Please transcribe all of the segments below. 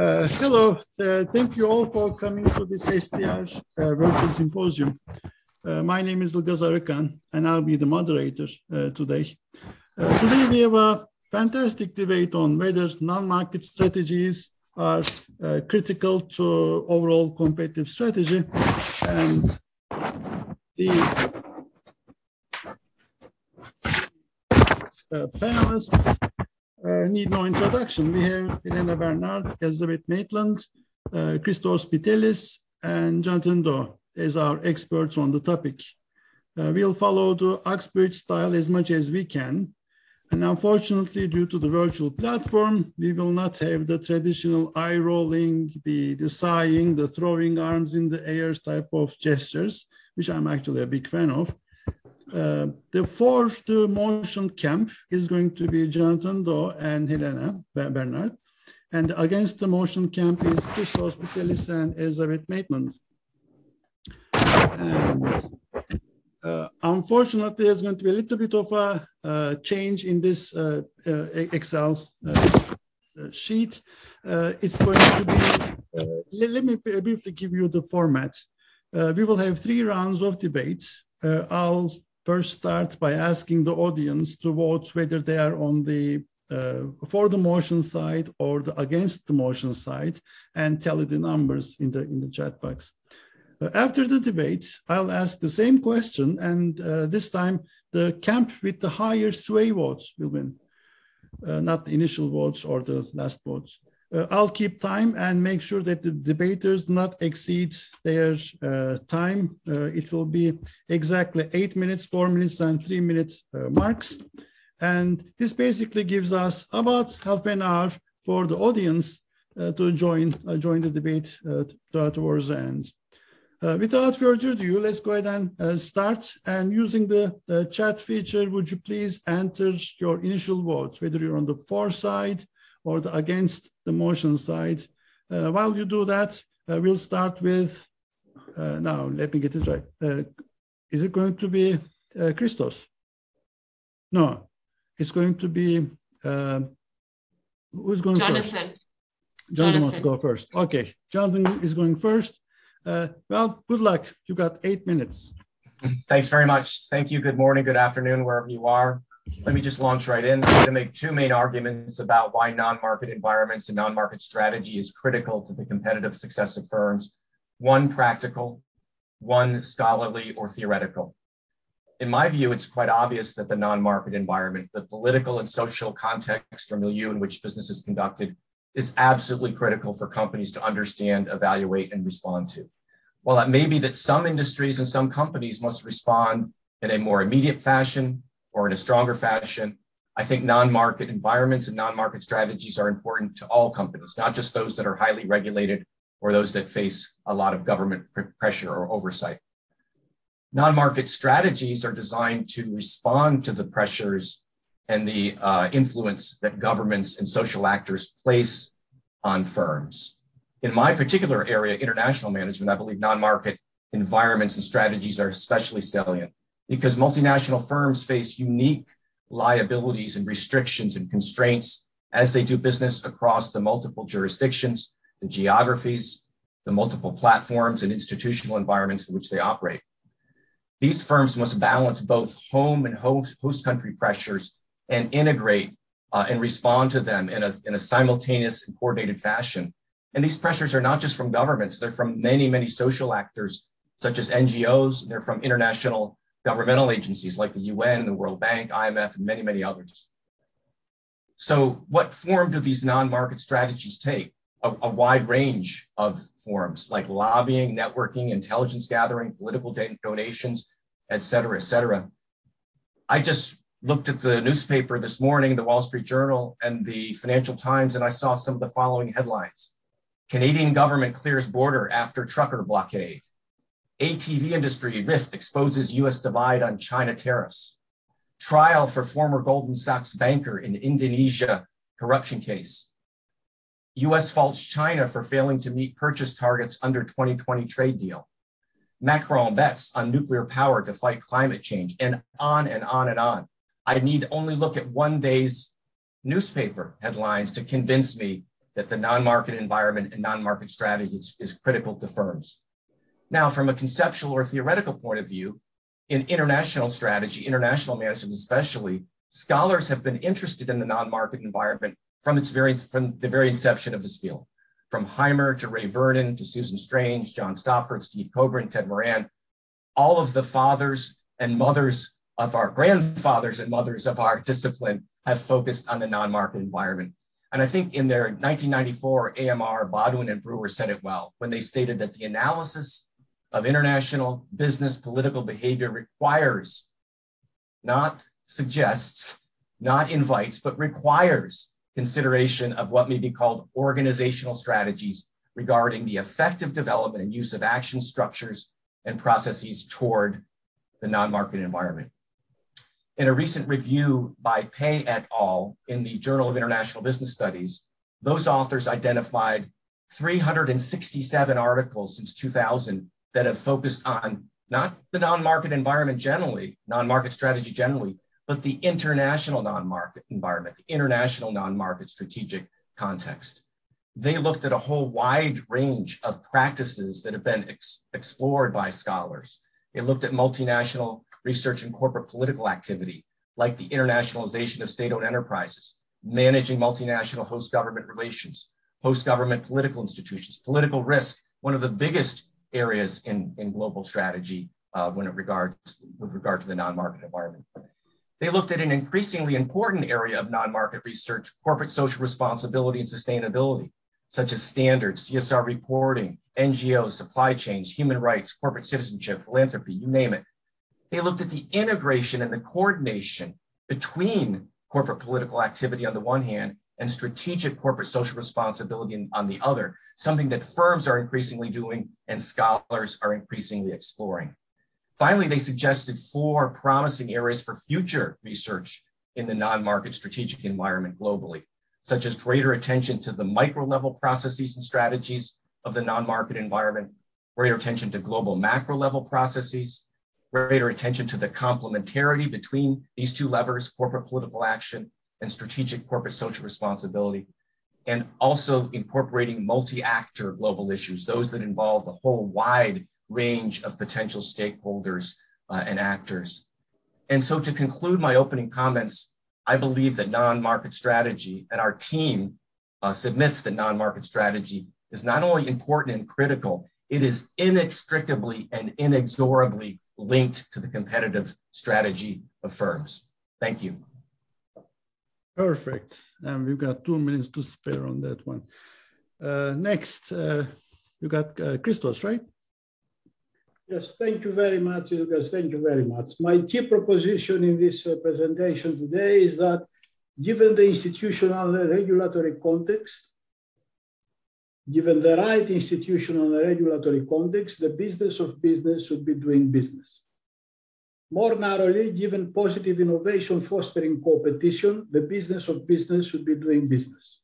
Uh, hello, uh, thank you all for coming to this STR uh, virtual symposium. Uh, my name is Ilgaz Arıkan, and I'll be the moderator uh, today. Uh, today we have a fantastic debate on whether non-market strategies are critical to overall competitive strategy, and the panelists uh, need no introduction. We have Helena Barnard, Elizabeth Maitland, uh, Christos Pitelis, and Jonathan Doh as our experts on the topic. Uh, we'll follow the Oxbridge style as much as we can. And unfortunately, due to the virtual platform, we will not have the traditional eye rolling, the, the sighing, the throwing arms in the air type of gestures, which I'm actually a big fan of. Uh, the fourth motion camp is going to be Jonathan Doh and Helena Barnard. And against the motion camp is Christos Pitelis and Elizabeth Maitland. And uh, unfortunately, there's going to be a little bit of a uh, change in this uh, uh Excel uh, sheet. it's going to be, let, let, me briefly give you the format. we will have three rounds of debate. I'll first start by asking the audience to vote whether they are on the uh, for the motion side or the against the motion side and tell it the numbers in the in the chat box. Uh, after the debate, I'll ask the same question, and uh, this time the camp with the higher sway votes will win, uh, not the initial votes or the last votes. Uh, I'll keep time and make sure that the debaters do not exceed their uh, time. Uh, it will be exactly eight minutes, four minutes, and three minute uh, marks. And this basically gives us about half an hour for the audience uh, to join, uh, join the debate towards the end. without further ado, let's go ahead and start. And using the, the chat feature, would you please enter your initial vote, whether you're on the for side, or the against the motion side. Uh, while you do that, uh, we'll start with, uh, now let me get it right. Uh, is it going to be uh, Christos? No, it's going to be, uh, who's going Jonathan. first? Jonathan. Jonathan wants to go first. Okay, Jonathan is going first. well, good luck. You got eight minutes. Thanks very much. Thank you. Good morning, good afternoon, wherever you are. Let me just launch right in. I'm going to make two main arguments about why non-market environments and non-market strategy is critical to the competitive success of firms. One practical, one scholarly or theoretical. In my view, it's quite obvious that the non-market environment, the political and social context or milieu in which business is conducted is absolutely critical for companies to understand, evaluate, and respond to. While it may be that some industries and some companies must respond in a more immediate fashion, or in a stronger fashion. I think non-market environments and non-market strategies are important to all companies, not just those that are highly regulated or those that face a lot of government pressure or oversight. Non-market strategies are designed to respond to the pressures and the uh, influence that governments and social actors place on firms. In my particular area, international management, I believe non-market environments and strategies are especially salient because multinational firms face unique liabilities and restrictions and constraints as they do business across the multiple jurisdictions, the geographies, the multiple platforms and institutional environments in which they operate. These firms must balance both home and host, host country pressures and integrate uh, and respond to them in a, in a simultaneous and coordinated fashion. And these pressures are not just from governments, they're from many, many social actors, such as NGOs, they're from international governmental agencies like the UN, the World Bank, IMF, and many, many others. So, what form do these non market strategies take? A, a, wide range of forms like lobbying, networking, intelligence gathering, political donations, et cetera, et cetera. I just looked at the newspaper this morning, the Wall Street Journal and the Financial Times, and I saw some of the following headlines Canadian government clears border after trucker blockade. ATV industry rift exposes US divide on China tariffs. Trial for former Goldman Sachs banker in Indonesia corruption case. US faults China for failing to meet purchase targets under 2020 trade deal. Macron bets on nuclear power to fight climate change, and on and on and on. I need only look at one day's newspaper headlines to convince me that the non-market environment and non-market strategy is, is critical to firms. Now, from a conceptual or theoretical point of view, in international strategy, international management especially, scholars have been interested in the non-market environment from its very from the very inception of this field. From Hymer to Ray Vernon to Susan Strange, John Stopford, Steve Kobrin, Ted Moran, all of the fathers and mothers of our grandfathers and mothers of our discipline have focused on the non-market environment. And I think in their 1994 AMR, Boddewyn and Brewer said it well when they stated that the analysis of international business political behavior requires, not suggests, not invites, but requires consideration of what may be called organizational strategies regarding the effective development and use of action structures and processes toward the non-market environment. In a recent review by Pei et al. in the Journal of International Business Studies, those authors identified 367 articles since 2000 that have focused on not the non-market environment generally, non-market strategy generally, but the international non-market environment, the international non-market strategic context. They looked at a whole wide range of practices that have been ex explored by scholars. They looked at multinational research and corporate political activity, like the internationalization of state-owned enterprises, managing multinational host government relations, host government political institutions, political risk, one of the biggest areas in, in global strategy uh, when it regards with regard to the non-market environment. They looked at an increasingly important area of non-market research, corporate social responsibility and sustainability, such as standards, CSR reporting, NGOs, supply chains, human rights, corporate citizenship, philanthropy, you name it. They looked at the integration and the coordination between corporate political activity on the one hand and strategic corporate social responsibility on the other, something that firms are increasingly doing and scholars are increasingly exploring. Finally, they suggested four promising areas for future research in the non-market strategic environment globally, such as greater attention to the micro level processes and strategies of the non-market environment, greater attention to global macro level processes, greater attention to the complementarity between these two levers, corporate political action and strategic corporate social responsibility, and also incorporating multi-actor global issues, those that involve the whole wide range of potential stakeholders uh, and actors. And so to conclude my opening comments, I believe that non-market strategy and our team uh, submits that non-market strategy is not only important and critical, it is inextricably and inexorably linked to the competitive strategy of firms. Thank you. Perfect. And we've got two minutes to spare on that one. Uh, next, uh, you got uh, Christos, right? Yes, thank you very much, Ilgaz. Thank you very much. My key proposition in this uh, presentation today is that given the institutional and regulatory context, given the right institutional and regulatory context, the business of business should be doing business. More narrowly, given positive innovation fostering competition, the business of business should be doing business.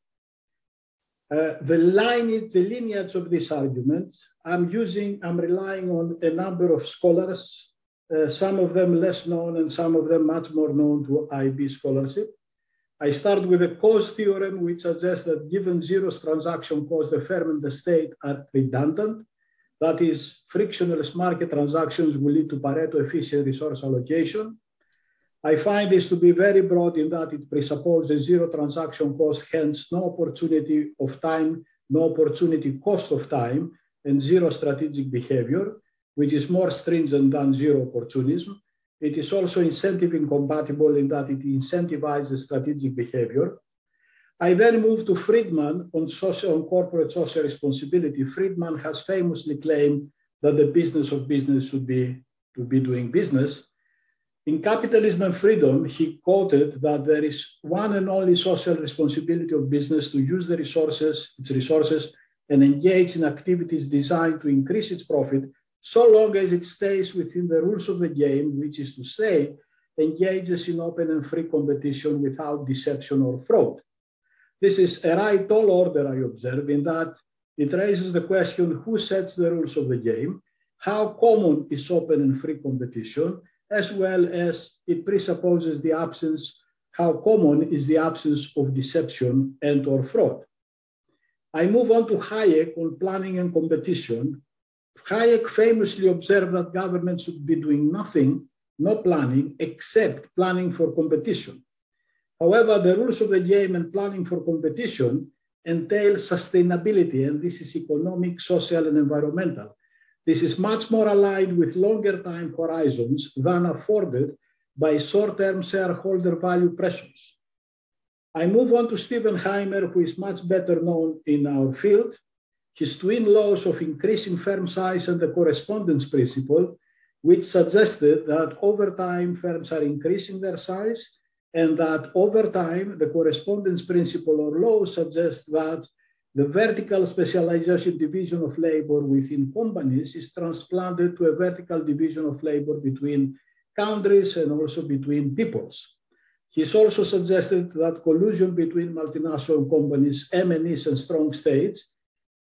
Uh, the, line, the lineage of these arguments, I'm using, I'm relying on a number of scholars, uh, some of them less known and some of them much more known to IB scholarship. I start with the Coase theorem, which suggests that given zero's transaction cost, the firm and the state are redundant. That is, frictionless market transactions will lead to Pareto efficient resource allocation. I find this to be very broad in that it presupposes zero transaction cost, hence no opportunity of time, no opportunity cost of time, and zero strategic behavior, which is more stringent than zero opportunism. It is also incentive incompatible in that it incentivizes strategic behavior. I then move to Friedman on social and corporate social responsibility. Friedman has famously claimed that the business of business should be to be doing business. In Capitalism and Freedom, he quoted that there is one and only social responsibility of business to use the resources, its resources, and engage in activities designed to increase its profit, so long as it stays within the rules of the game, which is to say, engages in open and free competition without deception or fraud. This is a right tall order, I observe, in that it raises the question who sets the rules of the game, how common is open and free competition, as well as it presupposes the absence, how common is the absence of deception and or fraud. I move on to Hayek on planning and competition. Hayek famously observed that government should be doing nothing, no planning, except planning for competition. However, the rules of the game and planning for competition entail sustainability, and this is economic, social, and environmental. This is much more aligned with longer time horizons than afforded by short-term shareholder value pressures. I move on to Stephen Hymer, who is much better known in our field. His twin laws of increasing firm size and the correspondence principle, which suggested that over time firms are increasing their size and that over time the correspondence principle or law suggests that the vertical specialization division of labor within companies is transplanted to a vertical division of labor between countries and also between peoples. He's also suggested that collusion between multinational companies, MNEs, and strong states,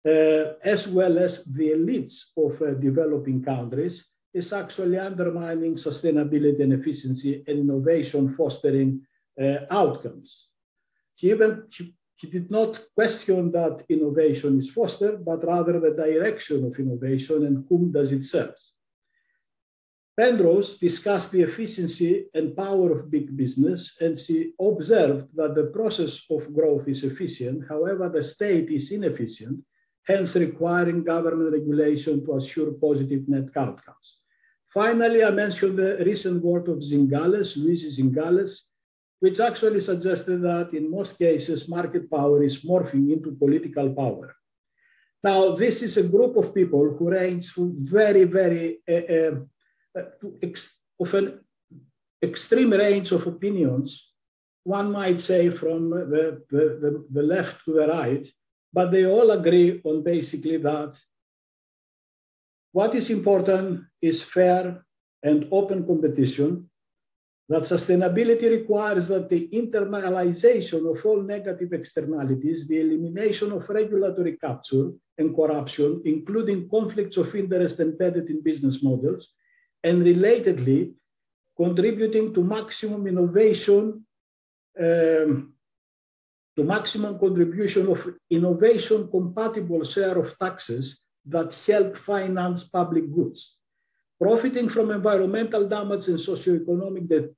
uh, as well as the elites of uh, developing countries, is actually undermining sustainability and efficiency and innovation fostering uh, outcomes. He even he, he did not question that innovation is fostered, but rather the direction of innovation and whom does it serve. Penrose discussed the efficiency and power of big business, and she observed that the process of growth is efficient. However, the state is inefficient, hence requiring government regulation to assure positive net outcomes. Finally, I mentioned the recent work of Zingales, Luigi Zingales, which actually suggested that in most cases, market power is morphing into political power. Now, this is a group of people who range from very, very uh, uh, ex- of an extreme range of opinions, one might say from the, the, the, the left to the right, but they all agree on basically that what is important is fair and open competition, that sustainability requires that the internalization of all negative externalities, the elimination of regulatory capture and corruption, including conflicts of interest embedded in business models, and relatedly, contributing to maximum innovation, um, to maximum contribution of innovation compatible share of taxes that help finance public goods. Profiting from environmental damage and socioeconomic de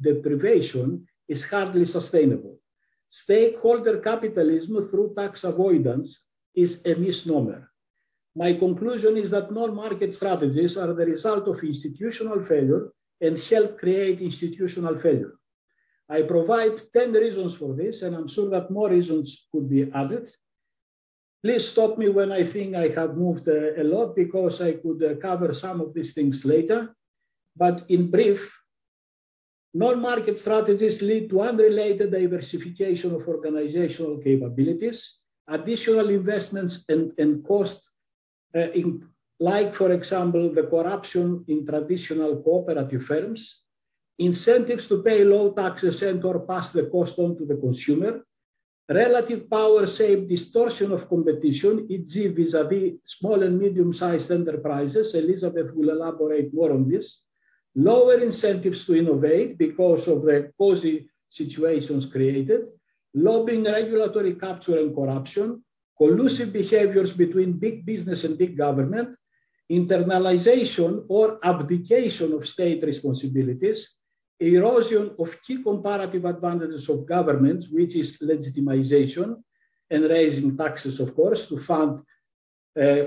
deprivation is hardly sustainable. Stakeholder capitalism through tax avoidance is a misnomer. My conclusion is that non-market strategies are the result of institutional failure and help create institutional failure. I provide 10 reasons for this, and I'm sure that more reasons could be added. Please stop me when I think I have moved uh, a lot because I could uh, cover some of these things later. But in brief, non-market strategies lead to unrelated diversification of organizational capabilities, additional investments and, and cost uh, in, like, for example, the corruption in traditional cooperative firms, incentives to pay low taxes and or pass the cost on to the consumer, relative power save distortion of competition, e.g. vis-a-vis small and medium-sized enterprises, Elizabeth will elaborate more on this, lower incentives to innovate because of the cozy situations created, lobbying regulatory capture and corruption, collusive behaviors between big business and big government, internalization or abdication of state responsibilities, erosion of key comparative advantages of governments, which is legitimization and raising taxes, of course, to fund uh,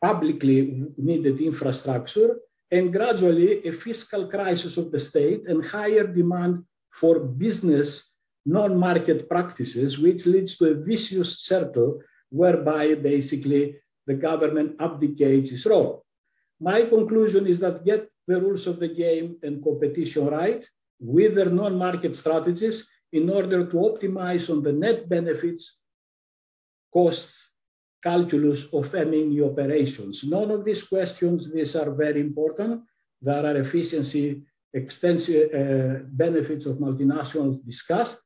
publicly needed infrastructure, and gradually a fiscal crisis of the state and higher demand for business non-market practices, which leads to a vicious circle whereby basically the government abdicates its role. My conclusion is that get the rules of the game and competition right with their non-market strategies in order to optimize on the net benefits, costs, calculus of any operations. None of these questions, these are very important. There are efficiency, extensive uh, benefits of multinationals discussed,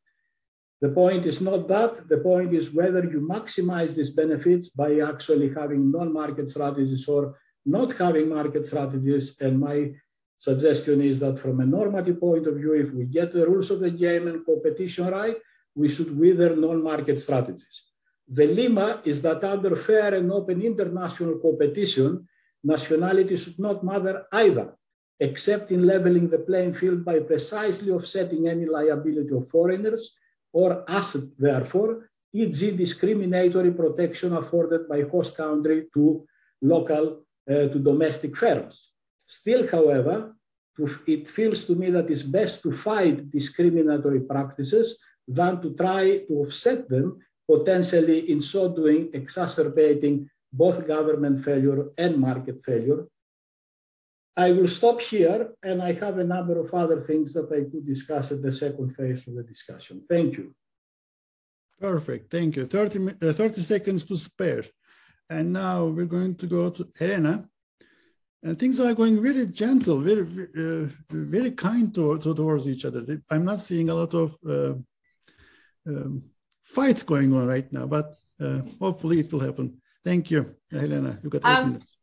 the point is not that. The point is whether you maximize these benefits by actually having non-market strategies or not having market strategies. And my suggestion is that from a normative point of view, if we get the rules of the game and competition right, we should wither non-market strategies. The lemma is that under fair and open international competition, nationality should not matter either, except in leveling the playing field by precisely offsetting any liability of foreigners or asset, therefore, e.g. discriminatory protection afforded by host country to local, to domestic firms. Still, however, it feels to me that it's best to fight discriminatory practices than to try to offset them, potentially in so doing exacerbating both government failure and market failure. I will stop here and I have a number of other things that I could discuss at the second phase of the discussion. Thank you. Perfect, thank you. 30, uh, 30 seconds to spare. And now we're going to go to Elena. And things are going very gentle, very, uh, very kind to, to, towards each other. I'm not seeing a lot of uh, um, fights going on right now, but uh, hopefully it will happen. Thank you, Helena. You got eight um, minutes.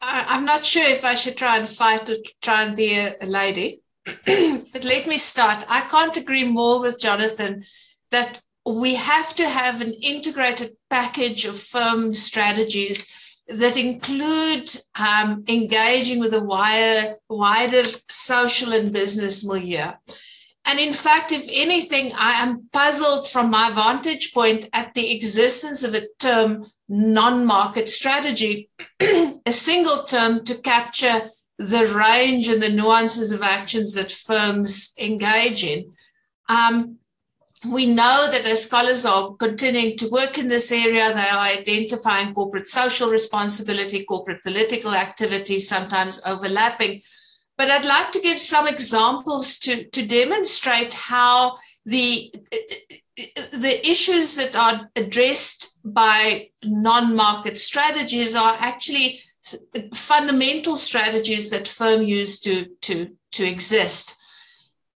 I, am not sure if I should try and fight or try and be a, a lady, but let me start. I can't agree more with Jonathan that we have to have an integrated package of firm strategies that include um, engaging with a wider, wider social and business milieu. And in fact, if anything, I am puzzled from my vantage point at the existence of a term non market strategy, a single term to capture the range and the nuances of actions that firms engage in. Um, we know that as scholars are continuing to work in this area, they are identifying corporate social responsibility, corporate political activity, sometimes overlapping. But I'd like to give some examples to, to demonstrate how the, the issues that are addressed by non market strategies are actually fundamental strategies that firm use to, to, to exist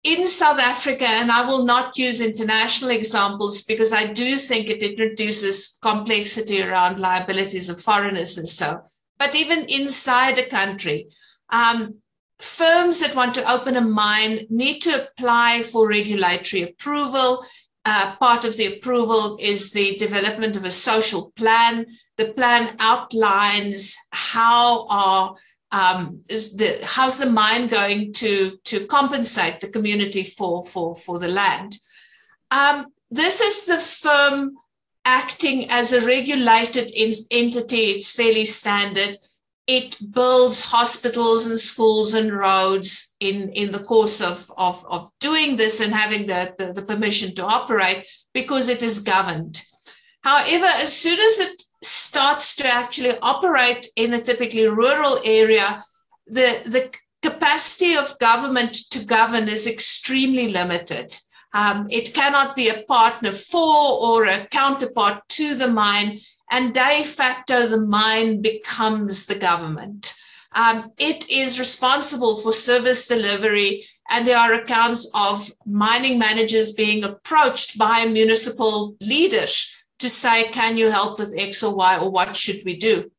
in South Africa, and I will not use international examples because I do think it introduces complexity around liabilities of foreigners and so. But even inside a country, um, firms that want to open a mine need to apply for regulatory approval. Uh, part of the approval is the development of a social plan. The plan outlines how are um, is the how's the mine going to to compensate the community for for for the land? Um, this is the firm acting as a regulated entity. It's fairly standard. It builds hospitals and schools and roads in, in the course of, of, of doing this and having the, the, the permission to operate because it is governed. However, as soon as it starts to actually operate in a typically rural area, the, the capacity of government to govern is extremely limited. Um, it cannot be a partner for or a counterpart to the mine, and de facto, the mine becomes the government. Um, it is responsible for service delivery, and there are accounts of mining managers being approached by municipal leaders to say, can you help with X or Y, or what should we do?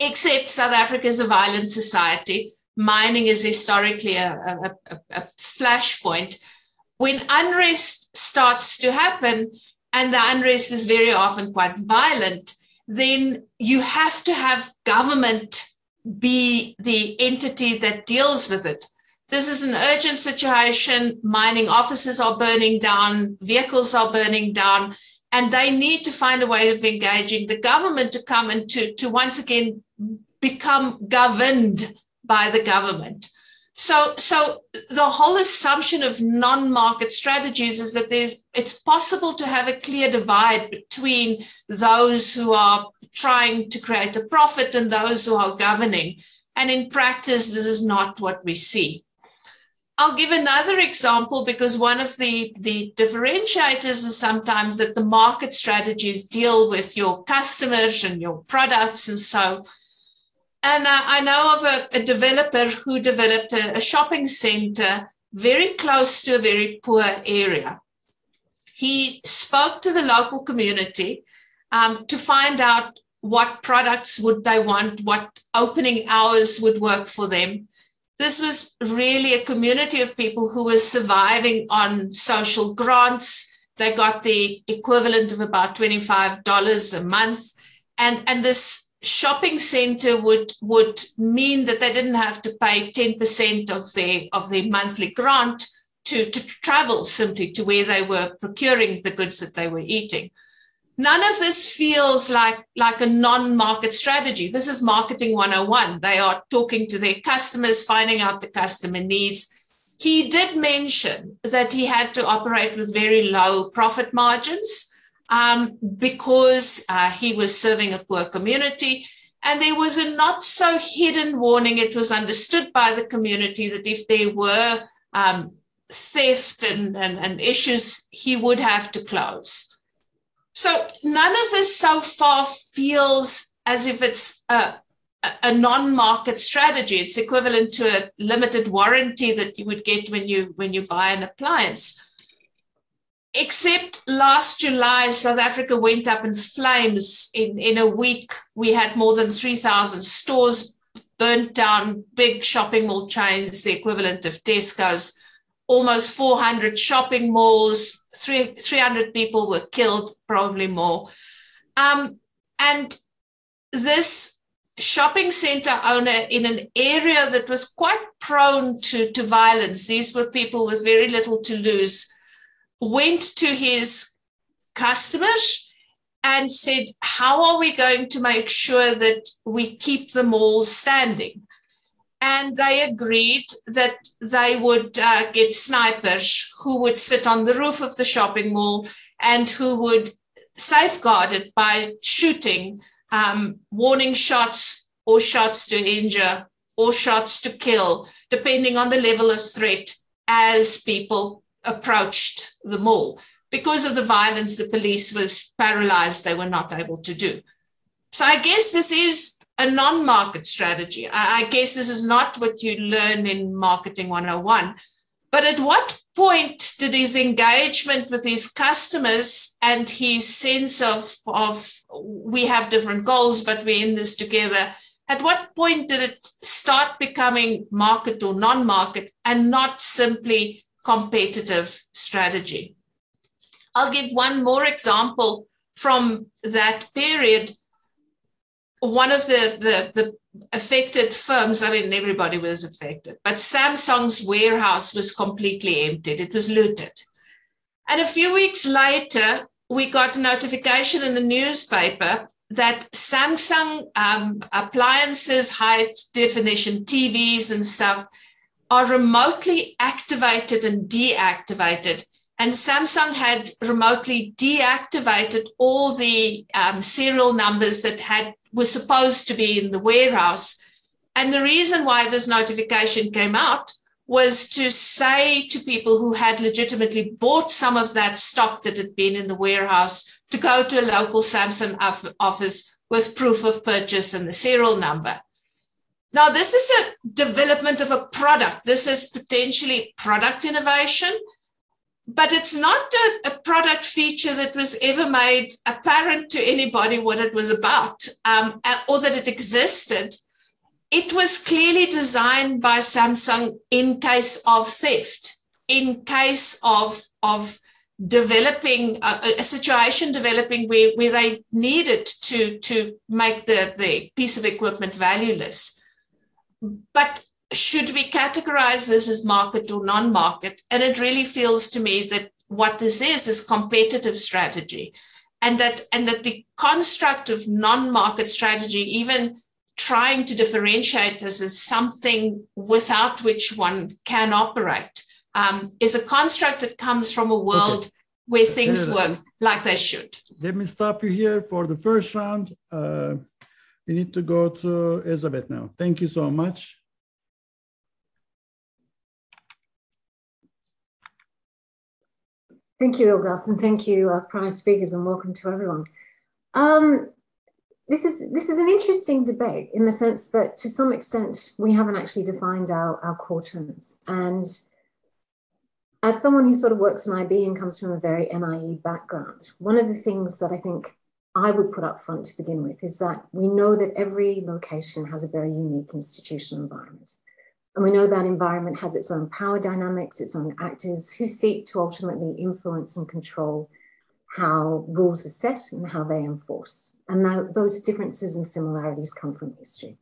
Except South Africa is a violent society. Mining is historically a, a, a, a flashpoint. When unrest starts to happen, and the unrest is very often quite violent, then you have to have government be the entity that deals with it. This is an urgent situation. Mining offices are burning down, vehicles are burning down and they need to find a way of engaging the government to come and to, to once again become governed by the government. So, so the whole assumption of non-market strategies is that there's it's possible to have a clear divide between those who are trying to create a profit and those who are governing. And in practice, this is not what we see. I'll give another example because one of the, the differentiators is sometimes that the market strategies deal with your customers and your products and so. And uh, I know of a, a developer who developed a, a shopping center very close to a very poor area. He spoke to the local community um, to find out what products would they want, what opening hours would work for them this was really a community of people who were surviving on social grants. they got the equivalent of about $25 a month. And, and this shopping center would, would mean that they didn't have to pay 10% of their, of their monthly grant to, to travel simply to where they were procuring the goods that they were eating. None of this feels like, like a non market strategy. This is marketing 101. They are talking to their customers, finding out the customer needs. He did mention that he had to operate with very low profit margins um, because uh, he was serving a poor community. And there was a not so hidden warning. It was understood by the community that if there were um, theft and, and, and issues, he would have to close. So none of this so far feels as if it's a, a non-market strategy. It's equivalent to a limited warranty that you would get when you when you buy an appliance. Except last July, South Africa went up in flames. In, in a week, we had more than 3,000 stores burnt down, big shopping mall chains, the equivalent of Tesco's almost 400 shopping malls, three, 300 people were killed, probably more. Um, and this shopping center owner in an area that was quite prone to, to violence, these were people with very little to lose, went to his customers and said, How are we going to make sure that we keep the mall standing? And they agreed that they would uh, get snipers who would sit on the roof of the shopping mall and who would safeguard it by shooting um, warning shots or shots to injure or shots to kill, depending on the level of threat as people approached the mall. Because of the violence, the police was paralyzed, they were not able to do. So I guess this is a non-market strategy. I, guess this is not what you learn in marketing 101. But at what point did his engagement with his customers and his sense of, of we have different goals, but we're in this together, at what point did it start becoming market or non-market and not simply competitive strategy? I'll give one more example from that period one of the, the, the affected firms, I mean, everybody was affected, but Samsung's warehouse was completely emptied. It was looted. And a few weeks later, we got a notification in the newspaper that Samsung um, appliances, high definition TVs and stuff, are remotely activated and deactivated. And Samsung had remotely deactivated all the um, serial numbers that had was supposed to be in the warehouse. And the reason why this notification came out was to say to people who had legitimately bought some of that stock that had been in the warehouse to go to a local Samsung office with proof of purchase and the serial number. Now, this is a development of a product. This is potentially product innovation but it's not a, a, product feature that was ever made apparent to anybody what it was about um, or that it existed. It was clearly designed by Samsung in case of theft, in case of, of developing a, a situation developing where, where they needed to, to make the, the piece of equipment valueless. But should we categorize this as market or non-market? And it really feels to me that what this is is competitive strategy, and that and that the construct of non-market strategy, even trying to differentiate this as something without which one can operate, um, is a construct that comes from a world okay. where things work like they should. Let me stop you here for the first round. Uh, we need to go to Elizabeth now. Thank you so much. Thank you, Ilgaz, and thank you, uh, prize speakers, and welcome to everyone. Um, this is this is an interesting debate in the sense that, to some extent, we haven't actually defined our, our core terms. And as someone who sort of works in IB and comes from a very NIE background, one of the things that I think I would put up front to begin with is that we know that every location has a very unique institutional environment. And we know that environment has its own power dynamics, its own actors who seek to ultimately influence and control how rules are set and how they enforce. And now those differences and similarities come from history.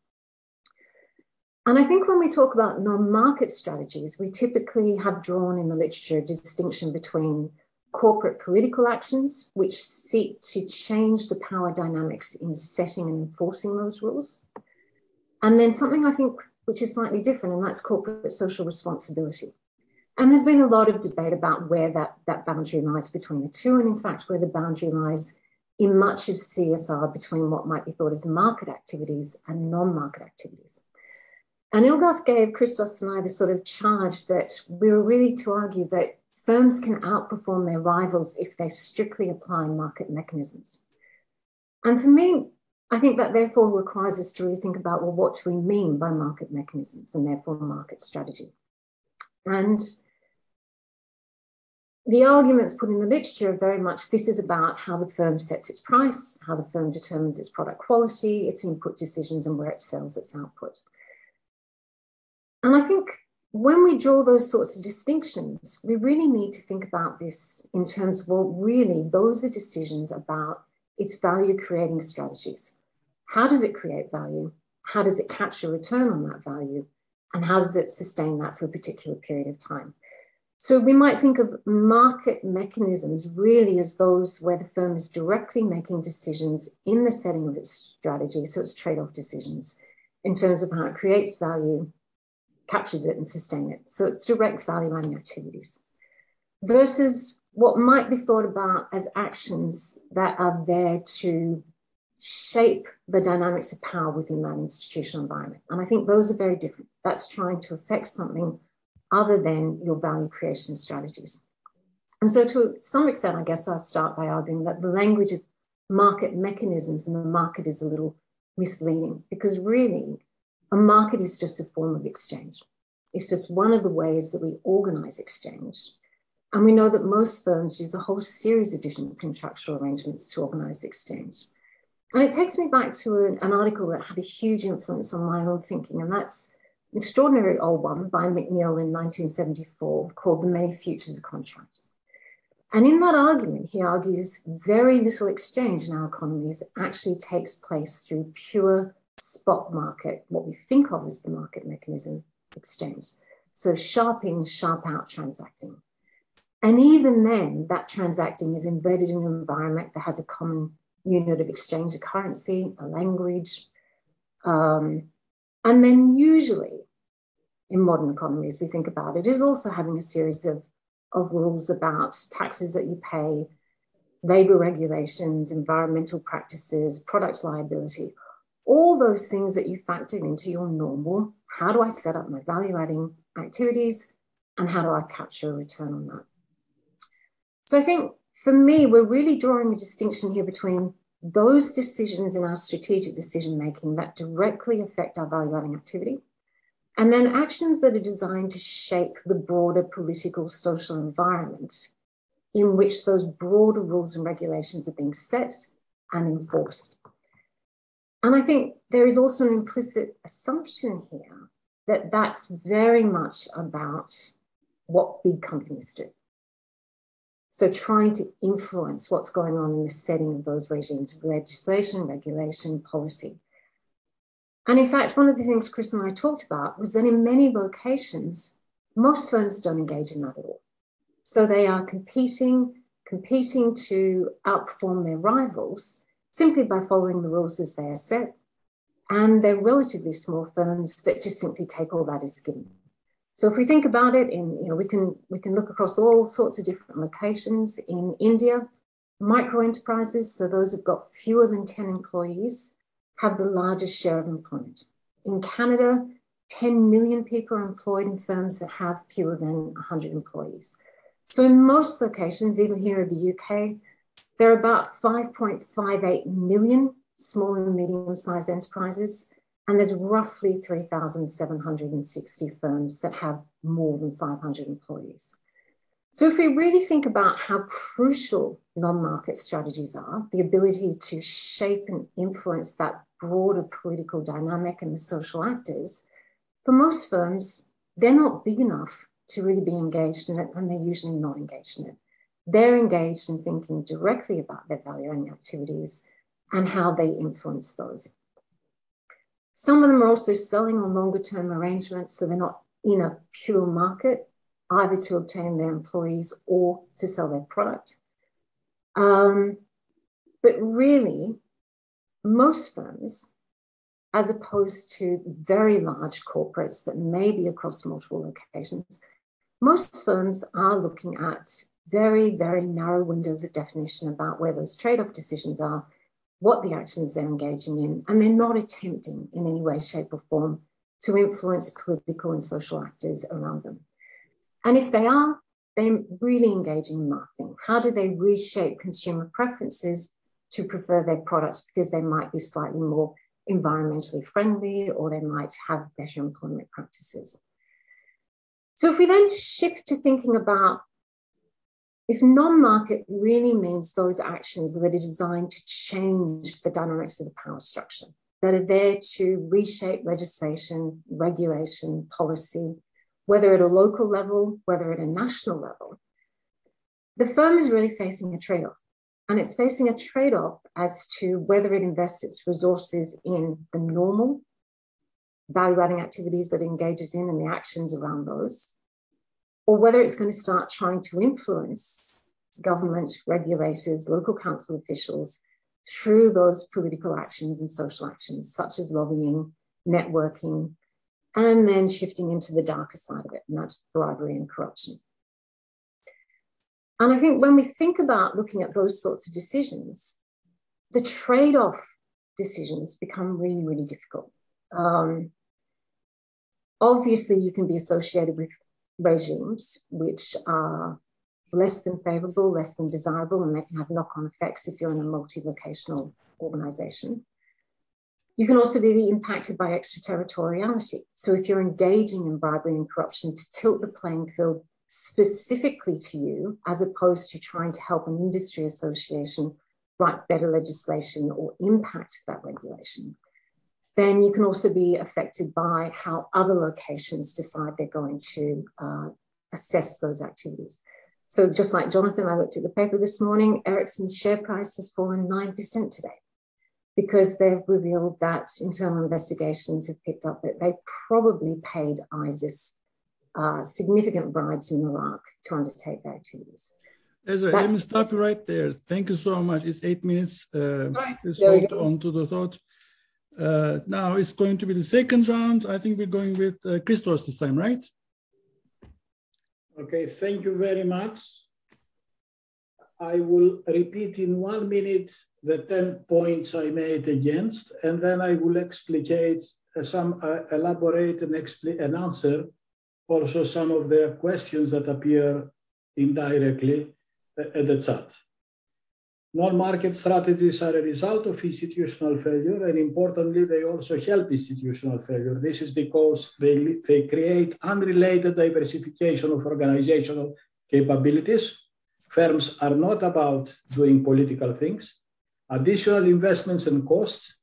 And I think when we talk about non market strategies, we typically have drawn in the literature a distinction between corporate political actions, which seek to change the power dynamics in setting and enforcing those rules. And then something I think which is slightly different, and that's corporate social responsibility. And there's been a lot of debate about where that, that boundary lies between the two, and in fact, where the boundary lies in much of CSR between what might be thought as market activities and non market activities. And Ilgaz gave Christos and I the sort of charge that we were really to argue that firms can outperform their rivals if they strictly apply market mechanisms. And for me, I think that therefore requires us to really think about well, what do we mean by market mechanisms and therefore market strategy? And the arguments put in the literature are very much this is about how the firm sets its price, how the firm determines its product quality, its input decisions, and where it sells its output. And I think when we draw those sorts of distinctions, we really need to think about this in terms of, well, really, those are decisions about its value creating strategies. How does it create value? How does it capture return on that value? And how does it sustain that for a particular period of time? So we might think of market mechanisms really as those where the firm is directly making decisions in the setting of its strategy. So it's trade off decisions in terms of how it creates value captures it and sustains it. So it's direct value adding activities versus what might be thought about as actions that are there to shape the dynamics of power within that institutional environment. And I think those are very different. That's trying to affect something other than your value creation strategies. And so, to some extent, I guess I'll start by arguing that the language of market mechanisms and the market is a little misleading because really a market is just a form of exchange. It's just one of the ways that we organize exchange. And we know that most firms use a whole series of different contractual arrangements to organize the exchange. And it takes me back to an, an, article that had a huge influence on my own thinking, and that's an extraordinary old one by Macneil in 1974 called The Many Futures of Contract. And in that argument, he argues very little exchange in our economies actually takes place through pure spot market, what we think of as the market mechanism exchange. So sharp in, sharp out transacting. And even then, that transacting is embedded in an environment that has a common unit of exchange, a currency, a language. Um, and then usually in modern economies, we think about it, is also having a series of, of rules about taxes that you pay, labor regulations, environmental practices, product liability, all those things that you factor into your normal how do I set up my value adding activities and how do I capture a return on that? So I think for me, we're really drawing a distinction here between those decisions in our strategic decision making that directly affect our value adding activity, and then actions that are designed to shape the broader political social environment in which those broader rules and regulations are being set and enforced. And I think there is also an implicit assumption here that that's very much about what big companies do. So trying to influence what's going on in the setting of those regimes, legislation, regulation, policy. And in fact, one of the things Chris and I talked about was that in many locations, most firms don't engage in that at all. So they are competing, competing to outperform their rivals simply by following the rules as they are set. And they're relatively small firms that just simply take all that as given. So if we think about it, in you know, we can we can look across all sorts of different locations in India. Micro enterprises, so those who've got fewer than 10 employees, have the largest share of employment. In Canada, 10 million people are employed in firms that have fewer than 100 employees. So in most locations, even here in the UK, there are about 5.58 million small and medium sized enterprises, and there's roughly 3,760 firms that have more than 500 employees. So, if we really think about how crucial non market strategies are, the ability to shape and influence that broader political dynamic and the social actors, for most firms, they're not big enough to really be engaged in it, and they're usually not engaged in it. They're engaged in thinking directly about their value adding activities and how they influence those. Some of them are also selling on longer term arrangements, so they're not in a pure market, either to obtain their employees or to sell their product. Um, but really, most firms, as opposed to very large corporates that may be across multiple locations, most firms are looking at very, very narrow windows of definition about where those trade off decisions are, what the actions they're engaging in, and they're not attempting in any way, shape, or form to influence political and social actors around them. And if they are, they're really engaging in marketing. How do they reshape consumer preferences to prefer their products because they might be slightly more environmentally friendly or they might have better employment practices? So if we then shift to thinking about if non-market really means those actions that are designed to change the dynamics of the power structure, that are there to reshape legislation, regulation, policy, whether at a local level, whether at a national level, the firm is really facing a trade-off. And it's facing a trade-off as to whether it invests its resources in the normal value-adding activities that it engages in and the actions around those, or whether it's going to start trying to influence government, regulators, local council officials through those political actions and social actions, such as lobbying, networking, and then shifting into the darker side of it, and that's bribery and corruption. And I think when we think about looking at those sorts of decisions, the trade off decisions become really, really difficult. Um, obviously, you can be associated with regimes which are less than favorable, less than desirable, and they can have knock on effects if you're in a multi locational organization. You can also be impacted by extraterritoriality. So, if you're engaging in bribery and corruption to tilt the playing field specifically to you, as opposed to trying to help an industry association write better legislation or impact that regulation, then you can also be affected by how other locations decide they're going to uh, assess those activities. So just like Jonathan, I looked at the paper this morning, Ericsson's share price has fallen 9% today because they've revealed that internal investigations have picked up that they probably paid ISIS uh, significant bribes in Iraq to undertake their activities. Ezra, let me stop you right there. Thank you so much. It's eight minutes. Uh, let's hold on to the thought. Uh, now it's going to be the second round. I think we're going with uh, Christos this time, right? Okay, thank you very much. I will repeat in one minute the 10 points I made against, and then I will explicate uh, some, uh, elaborate and, expl- and answer also some of the questions that appear indirectly uh, at the chat. Non-market strategies are a result of institutional failure, and importantly, they also help institutional failure. This is because they, they create unrelated diversification of organizational capabilities. Firms are not about doing political things. Additional investments and costs,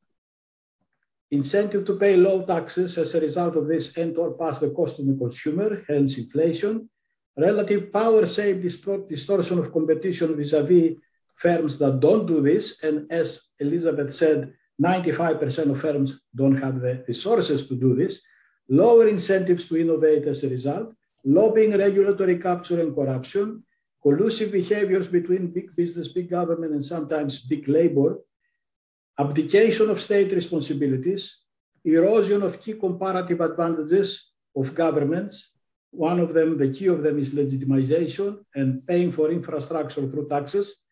incentive to pay low taxes as a result of this and or pass the cost to the consumer, hence inflation, relative power save distortion of competition vis-a-vis firms that don't do this. And as Elizabeth said, 95% of firms don't have the resources to do this. Lower incentives to innovate as a result, lobbying, regulatory capture, and corruption, collusive behaviors between big business, big government, and sometimes big labor, abdication of state responsibilities, erosion of key comparative advantages of governments. One of them, the key of them is legitimization and paying for infrastructure through taxes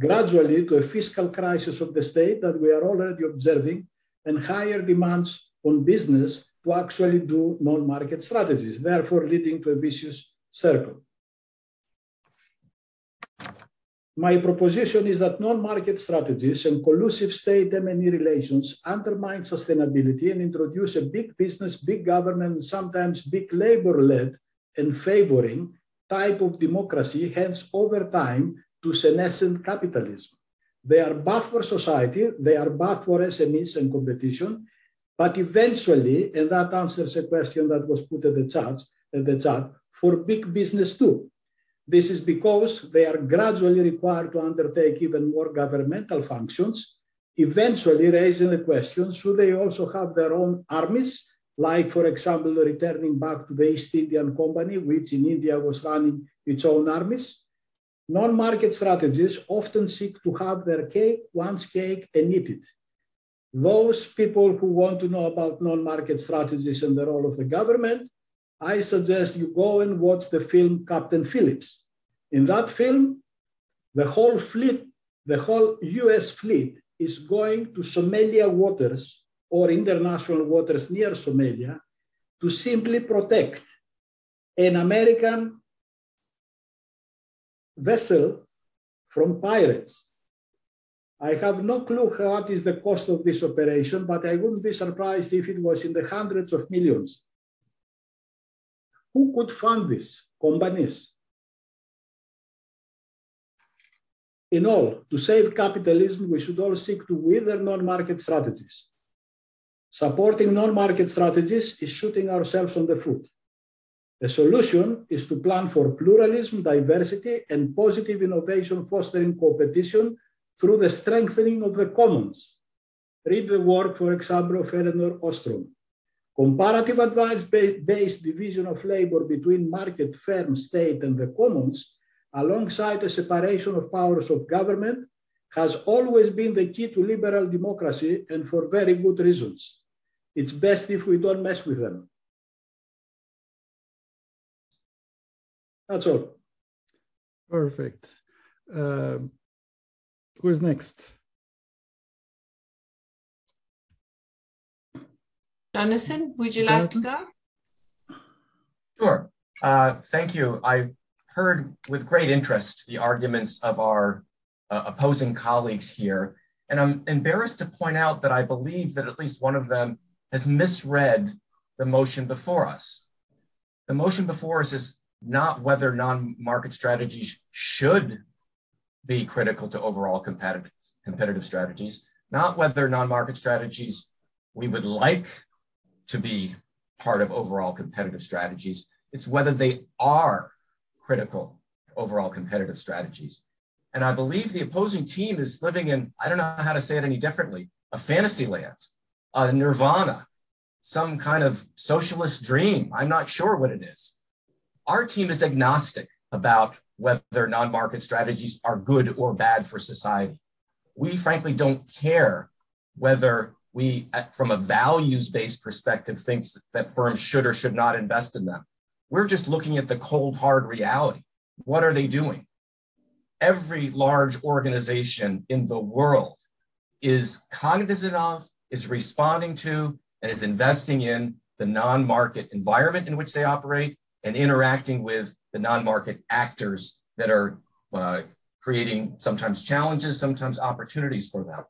gradually to a fiscal crisis of the state that we are already observing and higher demands on business to actually do non-market strategies, therefore leading to a vicious circle. My proposition is that non-market strategies and collusive state M&E relations undermine sustainability and introduce a big business, big government, sometimes big labor-led and favoring type of democracy. Hence, over time, to senescent capitalism. They are bad for society, they are bad for SMEs and competition, but eventually, and that answers a question that was put at the chat, at the chat for big business too. This is because they are gradually required to undertake even more governmental functions, eventually raising the question should they also have their own armies, like, for example, returning back to the East Indian Company, which in India was running its own armies? Non market strategies often seek to have their cake, once cake, and eat it. Those people who want to know about non market strategies and the role of the government, I suggest you go and watch the film Captain Phillips. In that film, the whole fleet, the whole US fleet is going to Somalia waters or international waters near Somalia to simply protect an American vessel from pirates I have no clue what is the cost of this operation, but I wouldn't be surprised if it was in the hundreds of millions. Who could fund this? Companies. In all, to save capitalism, we should all seek to wither non-market strategies. Supporting non-market strategies is shooting ourselves on the foot. The solution is to plan for pluralism, diversity, and positive innovation fostering competition through the strengthening of the commons. Read the work, for example, of Elinor Ostrom. Comparative advice-based division of labor between market, firm, state, and the commons, alongside the separation of powers of government, has always been the key to liberal democracy and for very good reasons. It's best if we don't mess with them. That's all. Perfect. Uh, Who's next? Jonathan, would you like to go? Sure. Uh, thank you. I heard with great interest the arguments of our uh, opposing colleagues here, and I'm embarrassed to point out that I believe that at least one of them has misread the motion before us. The motion before us is not whether non market strategies should be critical to overall competitive, competitive strategies, not whether non-market strategies we would like to be part of overall competitive strategies. It's whether they are critical overall competitive strategies. And I believe the opposing team is living in, I don't know how to say it any differently, a fantasy land, a nirvana, some kind of socialist dream. I'm not sure what it is. Our team is agnostic about whether non market strategies are good or bad for society. We frankly don't care whether we, from a values based perspective, thinks that firms should or should not invest in them. We're just looking at the cold, hard reality. What are they doing? Every large organization in the world is cognizant of, is responding to, and is investing in the non market environment in which they operate and interacting with the non-market actors that are uh, creating sometimes challenges, sometimes opportunities for them.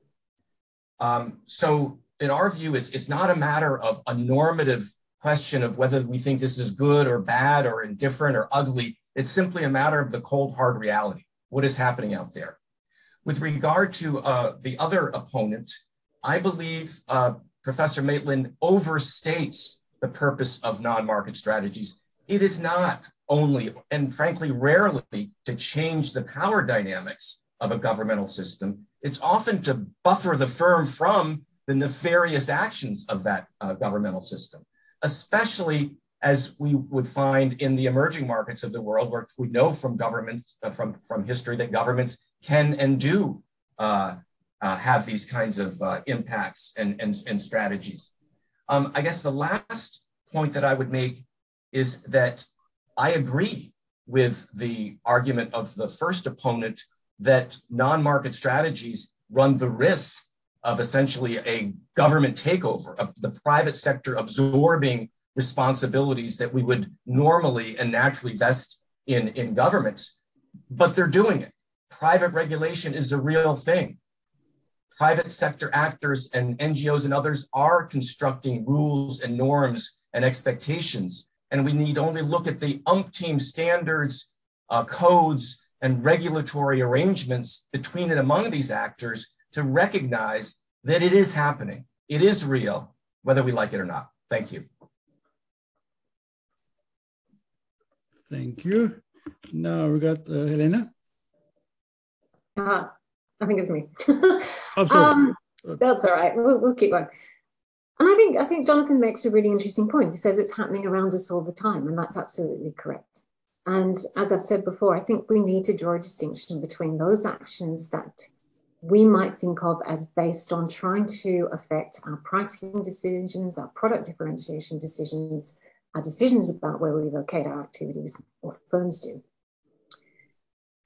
Um, so in our view, it's, it's not a matter of a normative question of whether we think this is good or bad or indifferent or ugly. It's simply a matter of the cold, hard reality. What is happening out there? With regard to uh, the other opponent, I believe uh, Professor Maitland overstates the purpose of non-market strategies it is not only, and frankly, rarely, to change the power dynamics of a governmental system. It's often to buffer the firm from the nefarious actions of that uh, governmental system, especially as we would find in the emerging markets of the world, where we know from governments, uh, from, from history, that governments can and do uh, uh have these kinds of uh, impacts and, and, and strategies. Um, I guess the last point that I would make is that I agree with the argument of the first opponent that non market strategies run the risk of essentially a government takeover, of the private sector absorbing responsibilities that we would normally and naturally vest in, in governments. But they're doing it. Private regulation is a real thing. Private sector actors and NGOs and others are constructing rules and norms and expectations and we need only look at the umpteen standards, uh, codes, and regulatory arrangements between and among these actors to recognize that it is happening. It is real. whether we like it or not. Thank you. Thank you. Now we got uh, Helena. Uh, I think it's me. Oh, um, that's all right. We'll, we'll keep going. And I think I think Jonathan makes a really interesting point. He says it's happening around us all the time, and that's absolutely correct. And as I've said before, I think we need to draw a distinction between those actions that we might think of as based on trying to affect our pricing decisions, our product differentiation decisions, our decisions about where we locate our activities or firms do.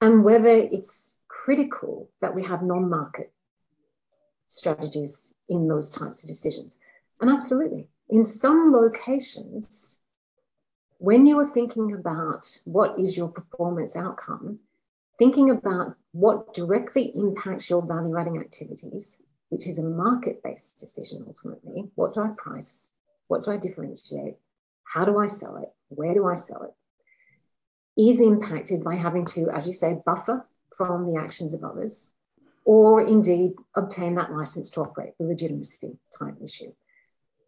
And whether it's critical that we have non market strategies in those types of decisions. And absolutely, in some locations, when you are thinking about what is your performance outcome, thinking about what directly impacts your value adding activities, which is a market based decision ultimately. What do I price? What do I differentiate? How do I sell it? Where do I sell it? Is impacted by having to, as you say, buffer from the actions of others, or indeed obtain that license to operate, the legitimacy type issue.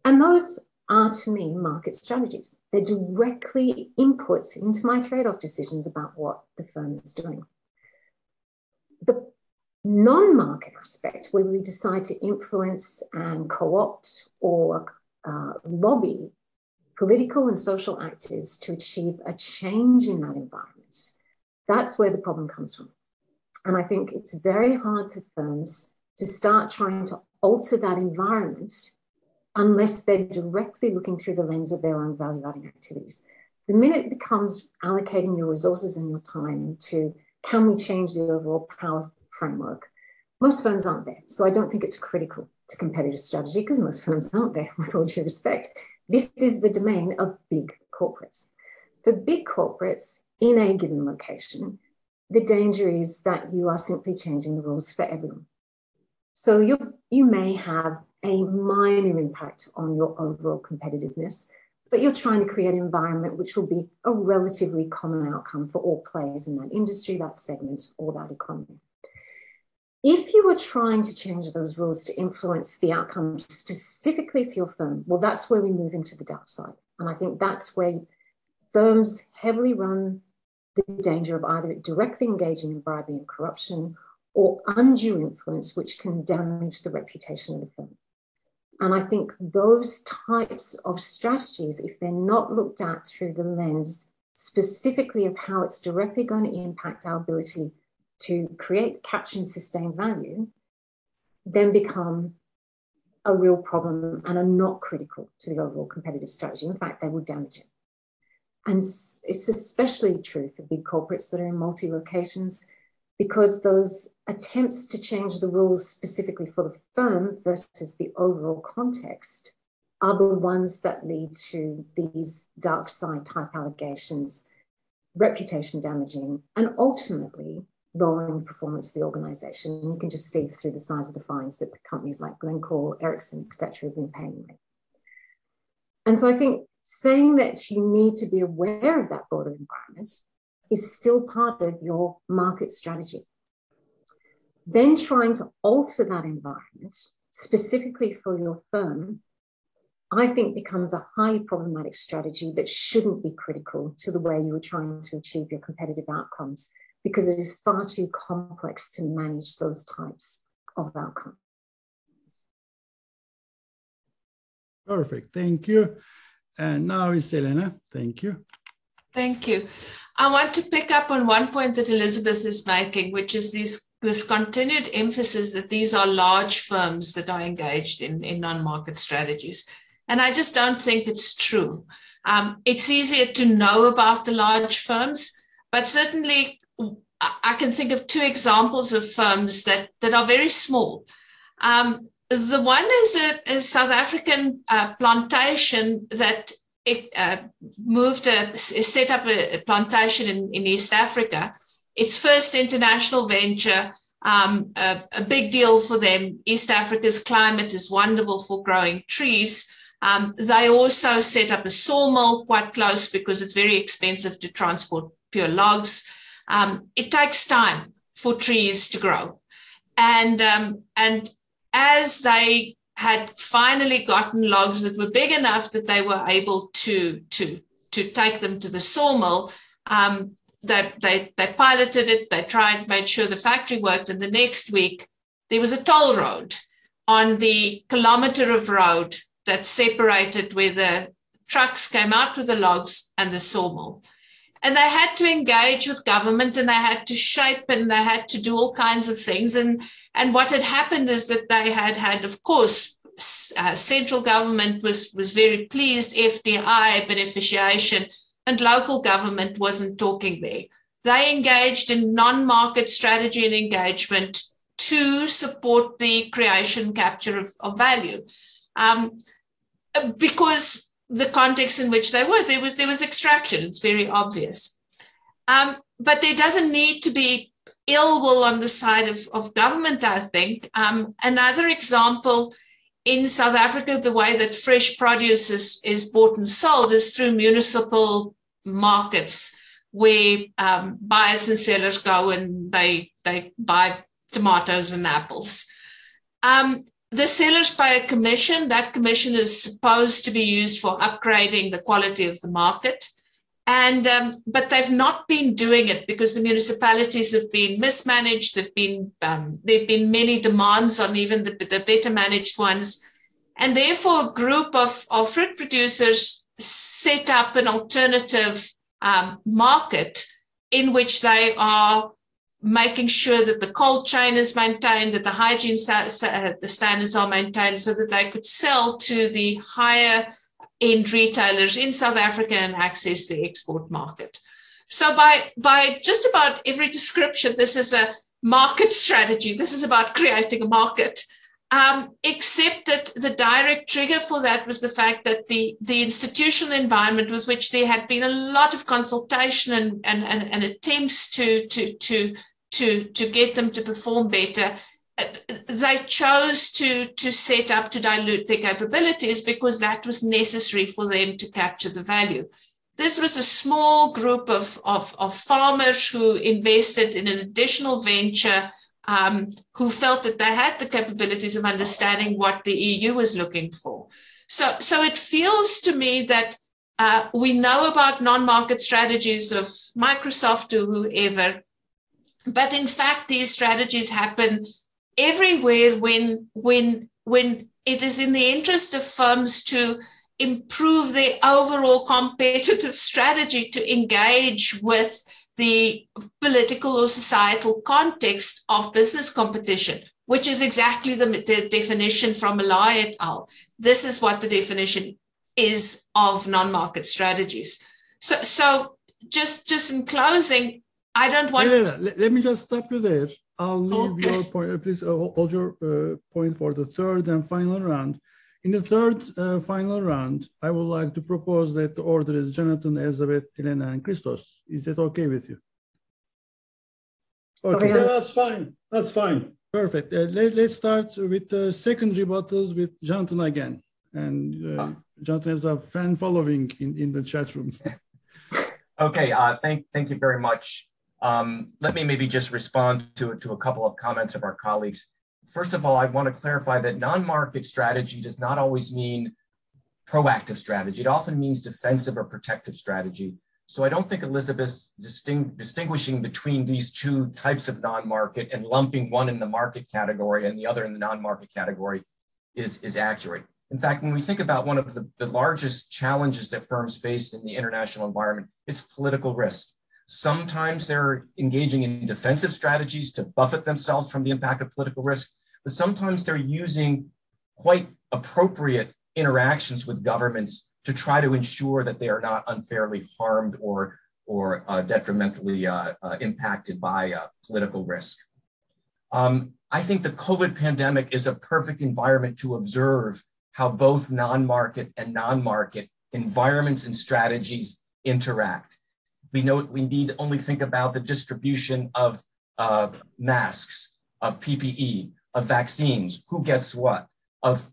And those are to me market strategies. They're directly inputs into my trade off decisions about what the firm is doing. The non market aspect, where we decide to influence and co opt or uh, lobby political and social actors to achieve a change in that environment, that's where the problem comes from. And I think it's very hard for firms to start trying to alter that environment unless they're directly looking through the lens of their own value adding activities. The minute it becomes allocating your resources and your time to can we change the overall power framework, most firms aren't there. So I don't think it's critical to competitive strategy because most firms aren't there, with all due respect. This is the domain of big corporates. For big corporates in a given location, the danger is that you are simply changing the rules for everyone. So you, you may have a minor impact on your overall competitiveness, but you're trying to create an environment which will be a relatively common outcome for all players in that industry, that segment, or that economy. If you were trying to change those rules to influence the outcome specifically for your firm, well, that's where we move into the dark side. And I think that's where firms heavily run the danger of either directly engaging in bribery and corruption or undue influence, which can damage the reputation of the firm. And I think those types of strategies, if they're not looked at through the lens specifically of how it's directly going to impact our ability to create, capture, and sustain value, then become a real problem and are not critical to the overall competitive strategy. In fact, they will damage it. And it's especially true for big corporates that are in multi locations because those attempts to change the rules specifically for the firm versus the overall context are the ones that lead to these dark side type allegations, reputation damaging, and ultimately lowering the performance of the organization. You can just see through the size of the fines that companies like Glencore, Ericsson, etc., have been paying. And so I think saying that you need to be aware of that broader environment is still part of your market strategy. Then trying to alter that environment specifically for your firm, I think becomes a highly problematic strategy that shouldn't be critical to the way you are trying to achieve your competitive outcomes because it is far too complex to manage those types of outcomes. Perfect. Thank you. And now is Elena. Thank you. Thank you. I want to pick up on one point that Elizabeth is making, which is this, this continued emphasis that these are large firms that are engaged in, in non market strategies. And I just don't think it's true. Um, it's easier to know about the large firms, but certainly I can think of two examples of firms that, that are very small. Um, the one is a, a South African uh, plantation that it uh, moved set up a, plantation in, in East Africa. Its first international venture, um, a, a, big deal for them. East Africa's climate is wonderful for growing trees. Um, they also set up a sawmill quite close because it's very expensive to transport pure logs. Um, it takes time for trees to grow, and um, and as they had finally gotten logs that were big enough that they were able to to to take them to the sawmill. Um, they, they, they piloted it, they tried, made sure the factory worked, and the next week there was a toll road on the kilometer of road that separated where the trucks came out with the logs and the sawmill. And they had to engage with government and they had to shape and they had to do all kinds of things. And, and what had happened is that they had had, of course, uh, central government was, was very pleased, FDI, beneficiation, and local government wasn't talking there. They engaged in non market strategy and engagement to support the creation capture of, of value. Um, because the context in which they were, there was, there was extraction, it's very obvious. Um, but there doesn't need to be ill will on the side of, of government, I think. Um, another example in South Africa, the way that fresh produce is, is bought and sold is through municipal markets where um, buyers and sellers go and they, they buy tomatoes and apples. Um, the sellers pay a commission. That commission is supposed to be used for upgrading the quality of the market. And um, but they've not been doing it because the municipalities have been mismanaged. There've been um, there've been many demands on even the, the better managed ones, and therefore a group of, of fruit producers set up an alternative um, market in which they are making sure that the cold chain is maintained, that the hygiene uh, standards are maintained so that they could sell to the higher end retailers in South Africa and access the export market. So by, by just about every description, this is a market strategy. This is about creating a market. Um, except that the direct trigger for that was the fact that the, the institutional environment with which there had been a lot of consultation and, and, and, and attempts to, to, to, to, to get them to perform better, they chose to, to set up to dilute their capabilities because that was necessary for them to capture the value. This was a small group of, of, of farmers who invested in an additional venture um, who felt that they had the capabilities of understanding what the EU was looking for. So, so it feels to me that uh, we know about non-market strategies of Microsoft or whoever, but in fact, these strategies happen everywhere when when when it is in the interest of firms to improve their overall competitive strategy to engage with the political or societal context of business competition, which is exactly the, the definition from Mellahi et al. This is what the definition is of non-market strategies. So, so just just in closing, I don't want. Elena, let, let me just stop you there. I'll leave okay. your point. Please uh, hold your uh, point for the third and final round. In the third uh, final round, I would like to propose that the order is Jonathan, Elizabeth, Elena, and Christos. Is that okay with you? Okay, yeah, that's fine. That's fine. Perfect. Uh, let, us start with the second rebuttals with Jonathan again. And uh, Jonathan has a fan following in, in the chat room. okay, uh, thank, thank you very much. Um, let me maybe just respond to, to a couple of comments of our colleagues first of all, I want to clarify that non-market strategy does not always mean proactive strategy. It often means defensive or protective strategy. So I don't think Elizabeth's disting distinguishing between these two types of non-market and lumping one in the market category and the other in the non-market category is, is accurate. In fact, when we think about one of the, the largest challenges that firms face in the international environment, it's political risk. Sometimes they're engaging in defensive strategies to buffet themselves from the impact of political risk, but sometimes they're using quite appropriate interactions with governments to try to ensure that they are not unfairly harmed or, or uh, detrimentally uh, uh, impacted by uh, political risk. Um, I think the COVID pandemic is a perfect environment to observe how both non-market and non-market environments and strategies interact we know we need only think about the distribution of uh, masks, of PPE, of vaccines, who gets what, of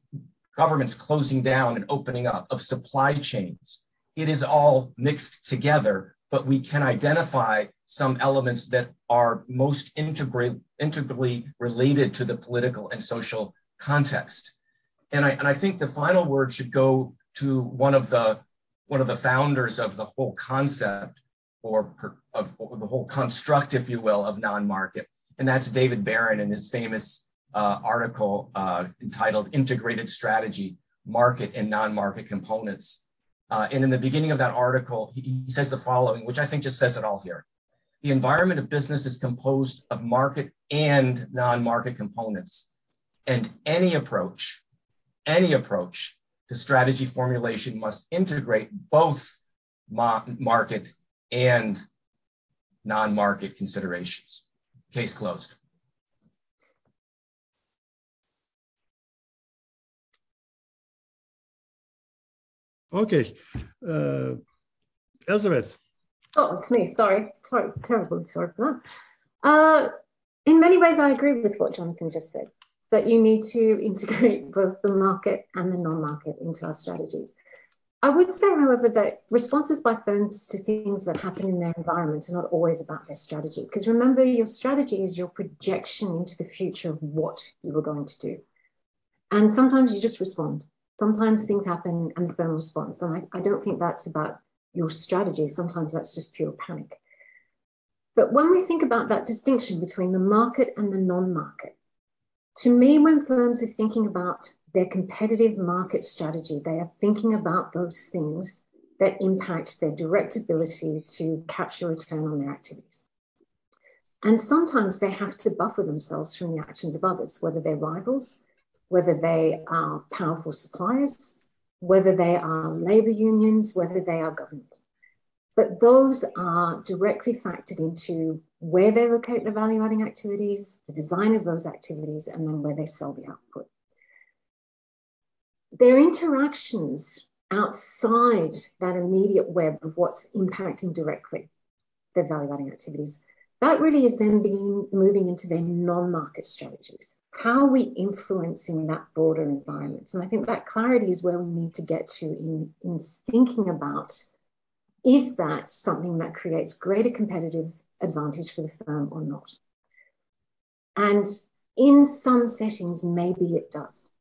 governments closing down and opening up, of supply chains. It is all mixed together, but we can identify some elements that are most integrally, integrally related to the political and social context. And I, and I think the final word should go to one of the one of the founders of the whole concept or of, of the whole construct, if you will, of non-market, and that's David Baron in his famous uh, article uh, entitled "Integrated Strategy: Market and Non-Market Components." Uh, and in the beginning of that article, he, he says the following, which I think just says it all here. The environment of business is composed of market and non-market components. And any approach, any approach to strategy formulation must integrate both market and non-market considerations. Case closed. Okay. Uh, Elizabeth. Oh, it's me. Sorry. Sorry. Terribly sorry for that. Uh, in many ways, I agree with what Jonathan just said, that you need to integrate both the market and the non-market into our strategies. I would say, however, that responses by firms to things that happen in their environment are not always about their strategy. Because remember, your strategy is your projection into the future of what you are going to do. And sometimes you just respond. Sometimes things happen and the firm responds. And I, I don't think that's about your strategy. Sometimes that's just pure panic. But when we think about that distinction between the market and the non market, to me, when firms are thinking about their competitive market strategy, they are thinking about those things that impact their direct ability to capture return on their activities. And sometimes they have to buffer themselves from the actions of others, whether they're rivals, whether they are powerful suppliers, whether they are labor unions, whether they are government. But those are directly factored into where they locate the value adding activities, the design of those activities, and then where they sell the output. Their interactions outside that immediate web of what's impacting directly their value adding activities, that really is then being moving into their non market strategies. How are we influencing that broader environment? And I think that clarity is where we need to get to in, in thinking about is that something that creates greater competitive advantage for the firm or not? And in some settings, maybe it does.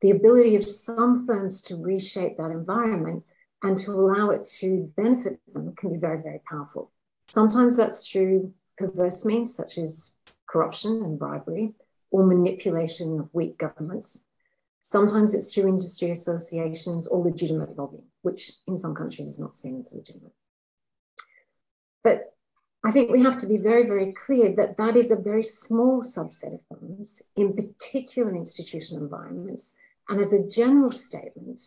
The ability of some firms to reshape that environment and to allow it to benefit them can be very, very powerful. Sometimes that's through perverse means such as corruption and bribery or manipulation of weak governments. Sometimes it's through industry associations or legitimate lobbying, which in some countries is not seen as legitimate. But I think we have to be very, very clear that that is a very small subset of firms in particular institutional environments. And as a general statement,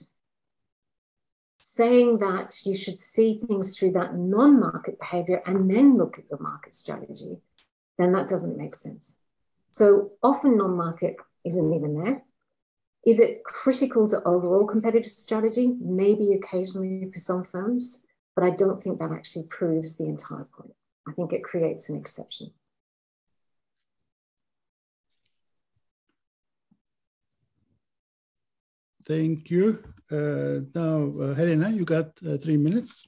saying that you should see things through that non market behavior and then look at your market strategy, then that doesn't make sense. So often non market isn't even there. Is it critical to overall competitive strategy? Maybe occasionally for some firms, but I don't think that actually proves the entire point. I think it creates an exception. Thank you. Uh, now, uh, Helena, you got uh, three minutes.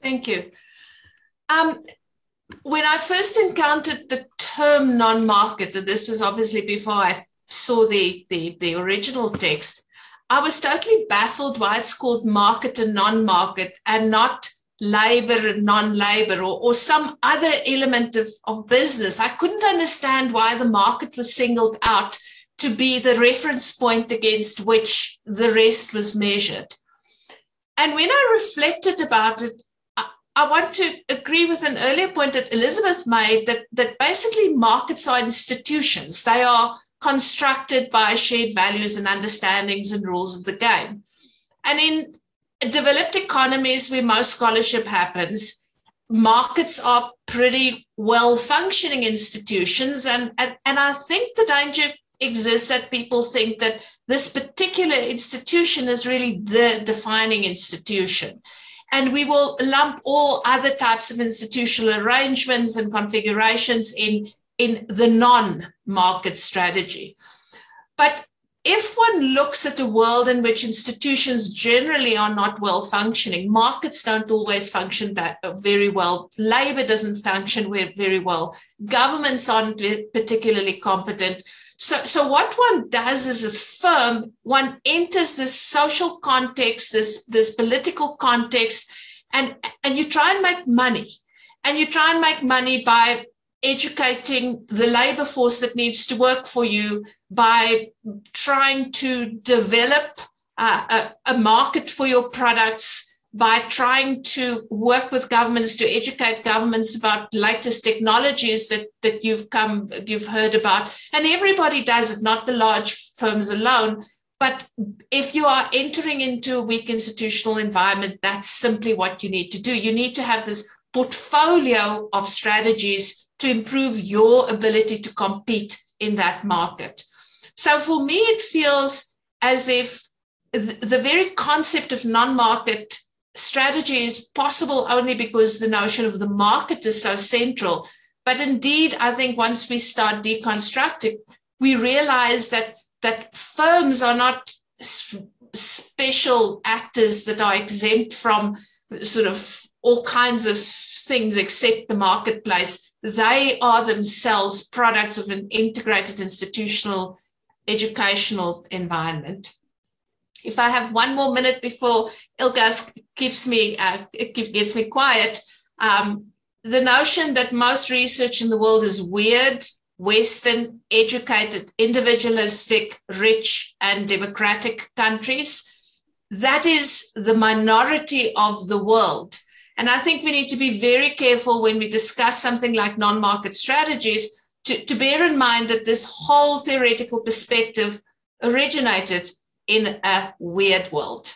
Thank you. Um, when I first encountered the term non-market, and this was obviously before I saw the, the, the original text, I was totally baffled why it's called market and non-market and not labor and non-labor or, or some other element of, of business. I couldn't understand why the market was singled out to be the reference point against which the rest was measured. And when I reflected about it, I, I want to agree with an earlier point that Elizabeth made that, that basically markets are institutions. They are constructed by shared values and understandings and rules of the game. And in developed economies where most scholarship happens, markets are pretty well functioning institutions. And, and, and I think the danger exists that people think that this particular institution is really the defining institution. And we will lump all other types of institutional arrangements and configurations in, in the non market strategy. But if one looks at a world in which institutions generally are not well functioning, markets don't always function very well, labor doesn't function very well, governments aren't particularly competent, So, so what one does as a firm, one enters this social context, this, this political context, and, and you try and make money. And you try and make money by educating the labor force that needs to work for you, by trying to develop uh, a, a market for your products, by trying to work with governments to educate governments about latest technologies that, that you've come you've heard about. And everybody does it not the large firms alone. But if you are entering into a weak institutional environment that's simply what you need to do. You need to have this portfolio of strategies to improve your ability to compete in that market so for me it feels as if the very concept of non-market strategy is possible only because the notion of the market is so central. But indeed, I think once we start deconstructing, we realize that that firms are not special actors that are exempt from sort of all kinds of things except the marketplace. They are themselves products of an integrated institutional educational environment if I have one more minute before Ilgaz keeps me uh, gets me quiet, um, the notion that most research in the world is weird, Western, educated, individualistic, rich, and democratic countries. That is the minority of the world. And I think we need to be very careful when we discuss something like non market strategies to, to bear in mind that this whole theoretical perspective originated in a weird world.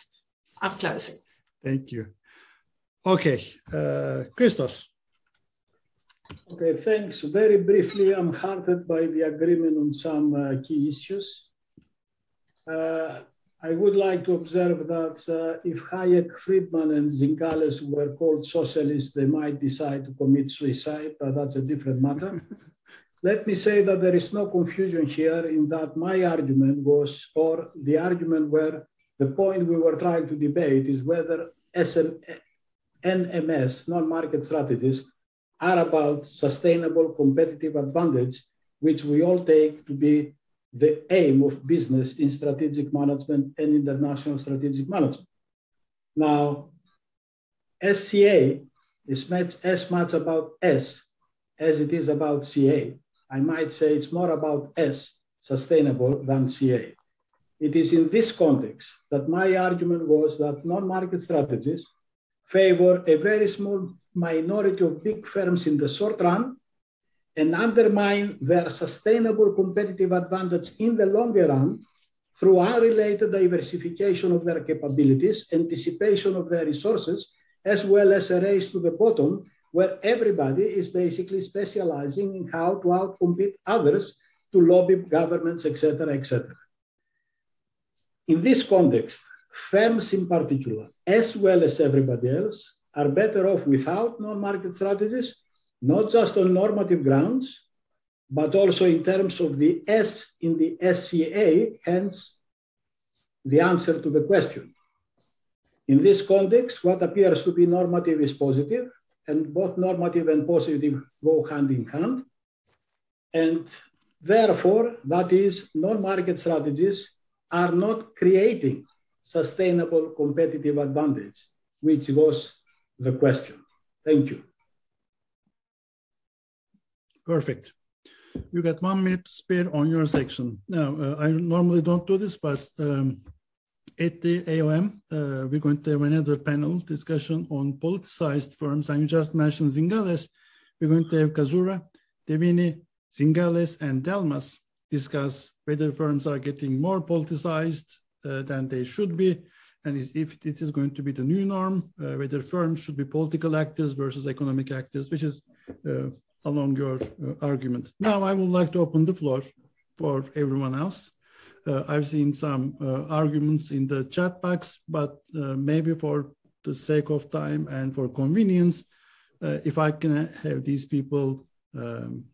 I'm closing. Thank you. Okay, uh, Christos. Okay, thanks. Very briefly, I'm heartened by the agreement on some uh, key issues. Uh, I would like to observe that uh, if Hayek, Friedman, and Zingales were called socialists, they might decide to commit suicide, but that's a different matter. Let me say that there is no confusion here in that my argument was, or the argument where the point we were trying to debate is whether SM, NMS, non-market strategies, are about sustainable competitive advantage, which we all take to be the aim of business in strategic management and international strategic management. Now, SCA is much, as much about S as it is about CA. I might say it's more about S, sustainable, than CA. It is in this context that my argument was that non-market strategies favor a very small minority of big firms in the short run and undermine their sustainable competitive advantage in the longer run through unrelated diversification of their capabilities, anticipation of their resources, as well as a race to the bottom where everybody is basically specializing in how to outcompete others to lobby governments, etc., etc. In this context, firms in particular, as well as everybody else, are better off without non-market strategies, not just on normative grounds, but also in terms of the S in the SCA, hence the answer to the question. In this context, what appears to be normative is positive, and both normative and positive go hand in hand. And therefore, that is, non-market strategies are not creating sustainable competitive advantage, which was the question. Thank you. Perfect. You got one minute to spare on your section. Now, uh, I normally don't do this, but um, at the AOM, uh, we're going to have another panel discussion on politicized firms. And you just mentioned Zingales. We're going to have Kazura, Devini, Zingales, and Delmas discuss whether firms are getting more politicized uh, than they should be, and if this is going to be the new norm, uh, whether firms should be political actors versus economic actors, which is uh, along your uh, argument. Now, I would like to open the floor for everyone else. Uh, I've seen some uh, arguments in the chat box, but uh, maybe for the sake of time and for convenience, if I can have these people um,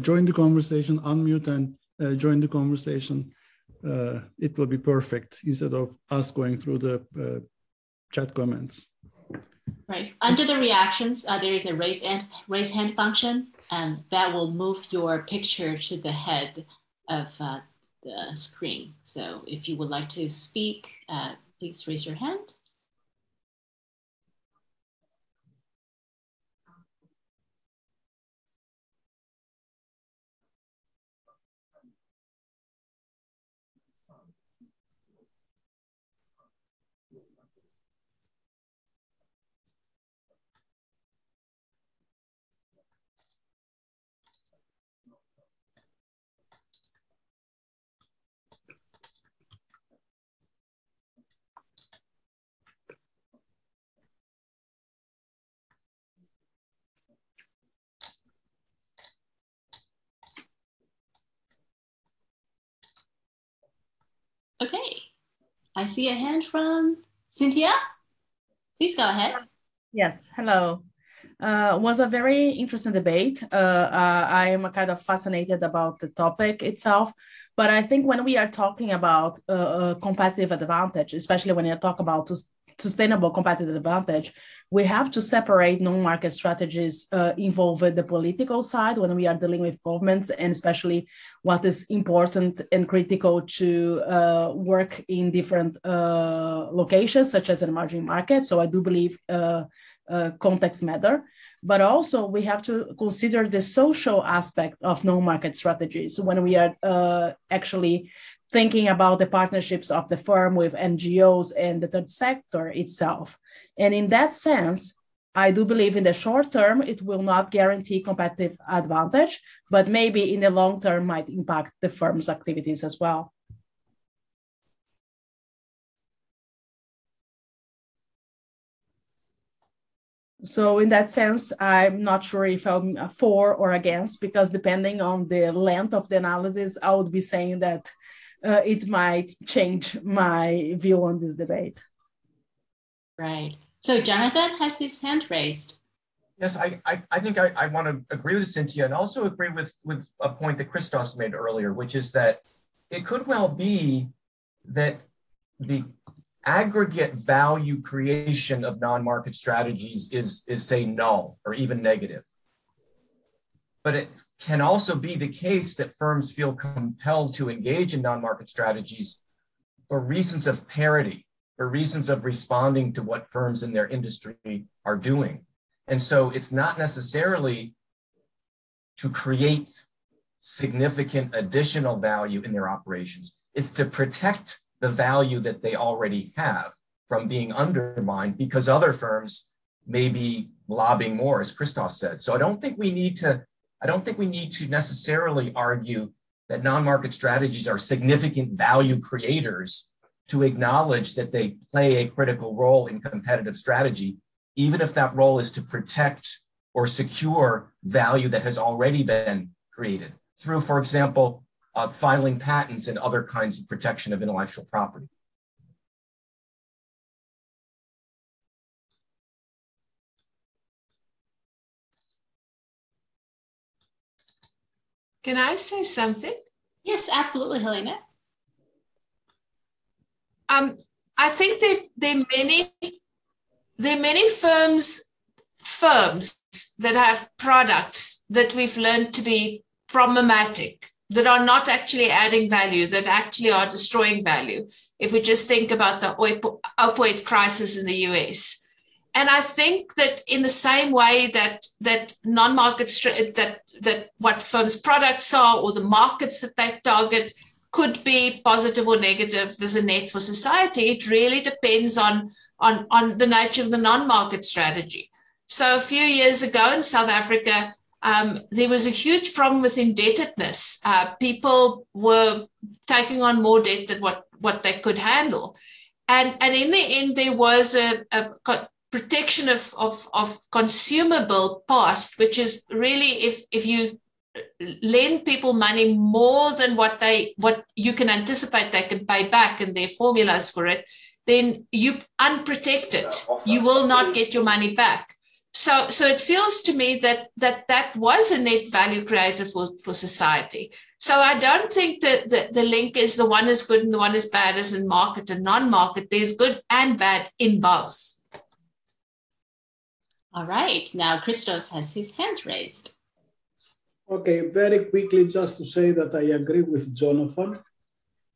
join the conversation, unmute and join the conversation, it will be perfect instead of us going through the chat comments. Right. Under the reactions, uh, there is a raise hand, raise hand function, and that will move your picture to the head of uh, the screen. So if you would like to speak, uh, please raise your hand. Okay, I see a hand from Cynthia. Please go ahead. Yes, hello. Uh, was a very interesting debate. Uh, uh, I am kind of fascinated about the topic itself, but I think when we are talking about uh, competitive advantage, especially when you talk about sustainable competitive advantage, we have to separate non-market strategies uh, involved the political side when we are dealing with governments, and especially what is important and critical to uh, work in different uh, locations, such as emerging market. So I do believe uh, uh, context matter. But also we have to consider the social aspect of non-market strategies when we are uh, actually thinking about the partnerships of the firm with NGOs and the third sector itself. And in that sense, I do believe in the short term, it will not guarantee competitive advantage, but maybe in the long term might impact the firm's activities as well. So in that sense, I'm not sure if I'm for or against, because depending on the length of the analysis, I would be saying that uh, it might change my view on this debate. Right. So Jonathan has his hand raised. Yes, I, I, I think I, I want to agree with Cynthia and also agree with, with a point that Christos made earlier, which is that it could well be that the aggregate value creation of non-market strategies is, is say null or even negative. But it can also be the case that firms feel compelled to engage in non-market strategies for reasons of parity, for reasons of responding to what firms in their industry are doing. And so it's not necessarily to create significant additional value in their operations. It's to protect the value that they already have from being undermined because other firms may be lobbying more, as Christos said. So I don't think we need to I don't think we need to necessarily argue that non-market strategies are significant value creators to acknowledge that they play a critical role in competitive strategy, even if that role is to protect or secure value that has already been created through, for example, uh, filing patents and other kinds of protection of intellectual property. Can I say something? Yes, absolutely, Helena. Um, I think there, there are many there are many firms firms that have products that we've learned to be problematic, that are not actually adding value, that actually are destroying value. If we just think about the opioid crisis in the US, and I think that in the same way that that non-market that that what firms' products are or the markets that they target could be positive or negative as a net for society, it really depends on on on the nature of the non-market strategy. So a few years ago in South Africa, um, there was a huge problem with indebtedness. Uh, people were taking on more debt than what what they could handle. And, and in the end, there was a, a protection of, of, of consumable past, which is really if, if you lend people money more than what they what you can anticipate they can pay back and their formulas for it, then you unprotected. You will not get your money back. So, so it feels to me that that that was a net value creator for, for society. So I don't think that the, the link is the one is good and the one is bad as in market and non-market. There's good and bad in both. All right, now Christos has his hand raised. Okay, very quickly, just to say that I agree with Jonathan.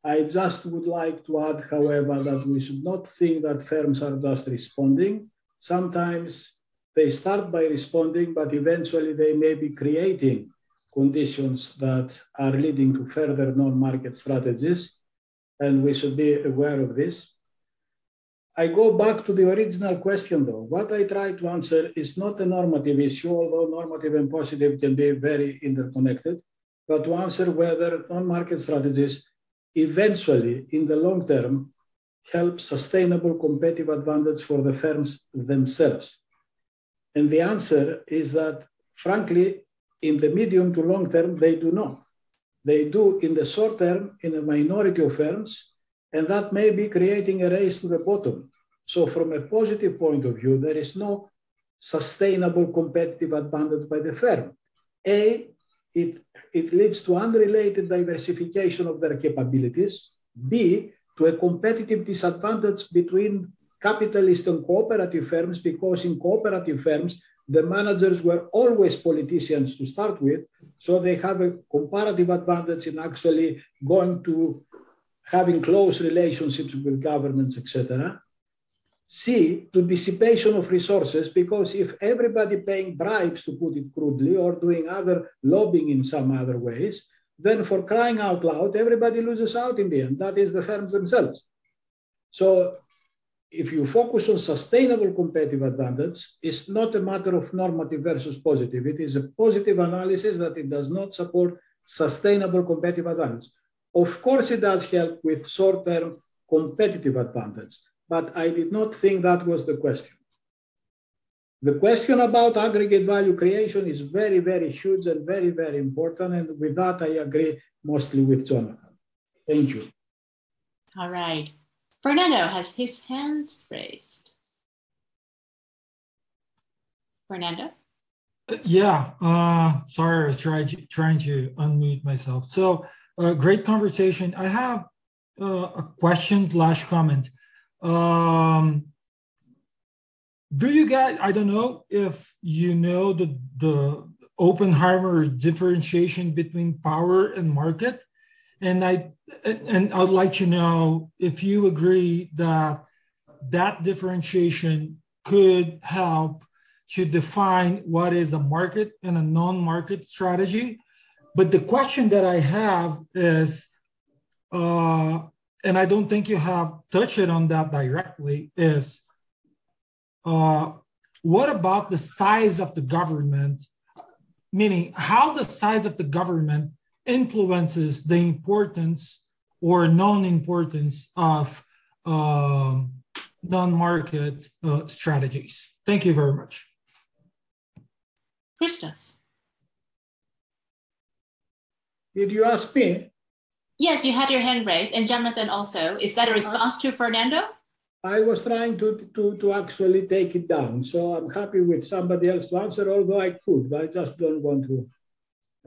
I just would like to add, however, that we should not think that firms are just responding. Sometimes they start by responding, but eventually they may be creating conditions that are leading to further non-market strategies, and we should be aware of this. I go back to the original question though. What I try to answer is not a normative issue, although normative and positive can be very interconnected, but to answer whether non-market strategies eventually in the long term help sustainable competitive advantage for the firms themselves. And the answer is that frankly, in the medium to long term, they do not. They do in the short term in a minority of firms and that may be creating a race to the bottom. So, from a positive point of view, there is no sustainable competitive advantage by the firm. A, it, it leads to unrelated diversification of their capabilities. B, to a competitive disadvantage between capitalist and cooperative firms because in cooperative firms, the managers were always politicians to start with, so they have a comparative advantage in actually going to having close relationships with governments, etc. C, to dissipation of resources, because if everybody paying bribes, to put it crudely, or doing other lobbying in some other ways, then for crying out loud, everybody loses out in the end. That is the firms themselves. So if you focus on sustainable competitive advantage, it's not a matter of normative versus positive. It is a positive analysis that it does not support sustainable competitive advantage. Of course, it does help with short-term competitive advantage, but I did not think that was the question. The question about aggregate value creation is very, very huge and very, very important. And with that, I agree mostly with Jonathan. Thank you. All right. Fernando has his hands raised. Fernando? Yeah, uh, sorry, I was trying to, trying to unmute myself. So uh, great conversation. I have uh, a question slash comment. Um, do you guys? I don't know if you know the the Oppenheimer differentiation between power and market, and I and I'd like to know if you agree that that differentiation could help to define what is a market and a non-market strategy but the question that I have is, uh, and I don't think you have touched on that directly, is uh, what about the size of the government? Meaning, how the size of the government influences the importance or non-importance of um, non-market uh, strategies. Thank you very much. Christos. Did you ask me? Yes, you had your hand raised, and Jonathan also. Is that a response to Fernando? I was trying to, to, to actually take it down. So I'm happy with somebody else to answer, although I could, but I just don't want to.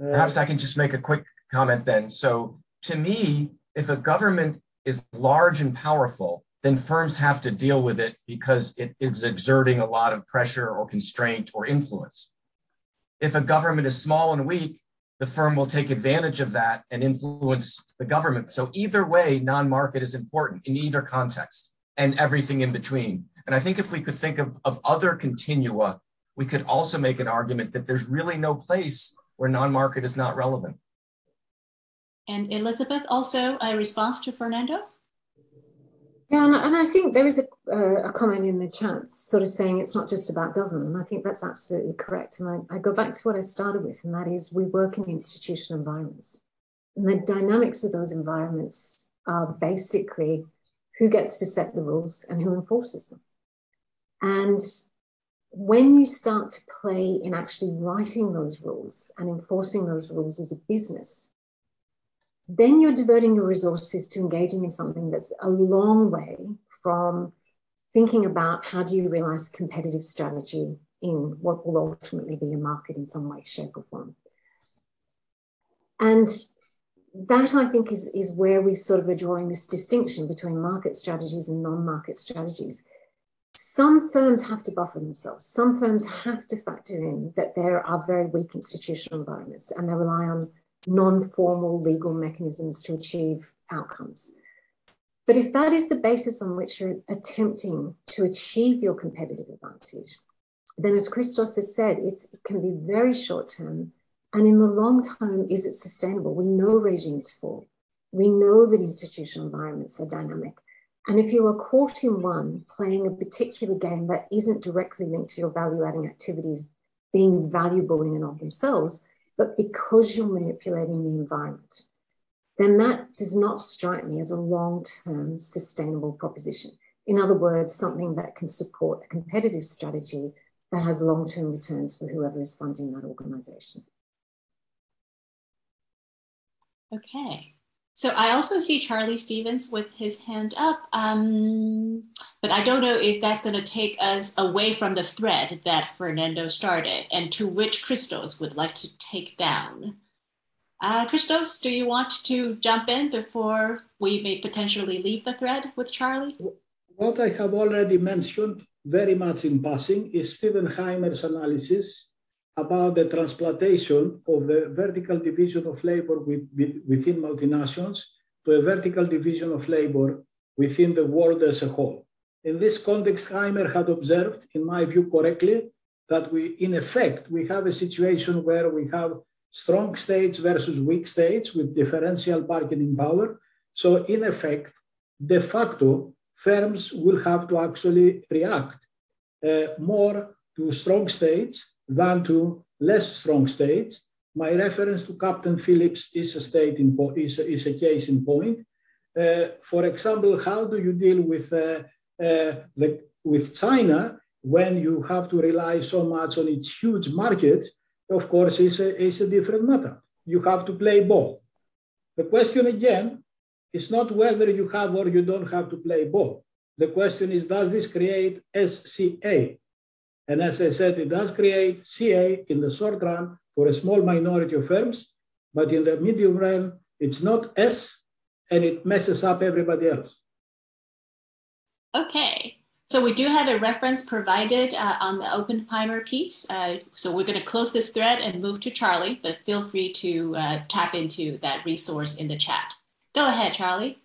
Uh, Perhaps I can just make a quick comment then. So to me, if a government is large and powerful, then firms have to deal with it because it is exerting a lot of pressure or constraint or influence. If a government is small and weak, the firm will take advantage of that and influence the government. So either way, non-market is important in either context and everything in between. And I think if we could think of, of other continua, we could also make an argument that there's really no place where non-market is not relevant. And Elizabeth, also a response to Fernando? Yeah, and, and I think there is a, uh, a, comment in the chat sort of saying it's not just about government. I think that's absolutely correct. And I, I go back to what I started with, and that is we work in institutional environments. And the dynamics of those environments are basically who gets to set the rules and who enforces them. And when you start to play in actually writing those rules and enforcing those rules as a business, then you're diverting your resources to engaging in something that's a long way from thinking about how do you realize competitive strategy in what will ultimately be a market in some way, shape, or form. And that I think is, is where we sort of are drawing this distinction between market strategies and non-market strategies. some firms have to buffer themselves. Some firms have to factor in that there are very weak institutional environments and they rely on non-formal legal mechanisms to achieve outcomes. But if that is the basis on which you're attempting to achieve your competitive advantage, then as Christos has said, it can be very short term. And in the long term, is it sustainable? We know regimes fall. We know that institutional environments are dynamic. And if you are caught in one playing a particular game that isn't directly linked to your value adding activities being valuable in and of themselves, but because you're manipulating the environment, then that does not strike me as a long term sustainable proposition. In other words, something that can support a competitive strategy that has long term returns for whoever is funding that organization. Okay. So I also see Charlie Stevens with his hand up, um, but I don't know if that's going to take us away from the thread that Fernando started and to which Christos would like to take down. Uh, Christos, do you want to jump in before we may potentially leave the thread with Charlie? What I have already mentioned very much in passing is Stephen Hymer's analysis about the transplantation of the vertical division of labor with, with, within multinationals to a vertical division of labor within the world as a whole. In this context, Heimer had observed, in my view correctly, that we, in effect, we have a situation where we have strong states versus weak states with differential bargaining power. So, in effect, de facto, firms will have to actually react uh, more to strong states than to less strong states. My reference to Captain Phillips is a state in is, a, is a case in point. Uh, for example, how do you deal with uh, uh, the, with China when you have to rely so much on its huge market? Of course, is a, is a different matter. You have to play ball. The question again is not whether you have or you don't have to play ball. The question is, does this create SCA, and as I said, it does create CA in the short run for a small minority of firms, but in the medium run, it's not S and it messes up everybody else. Okay. So we do have a reference provided uh, on the Oppenheimer piece. Uh, so we're going to close this thread and move to Charlie, but feel free to uh, tap into that resource in the chat. Go ahead, Charlie.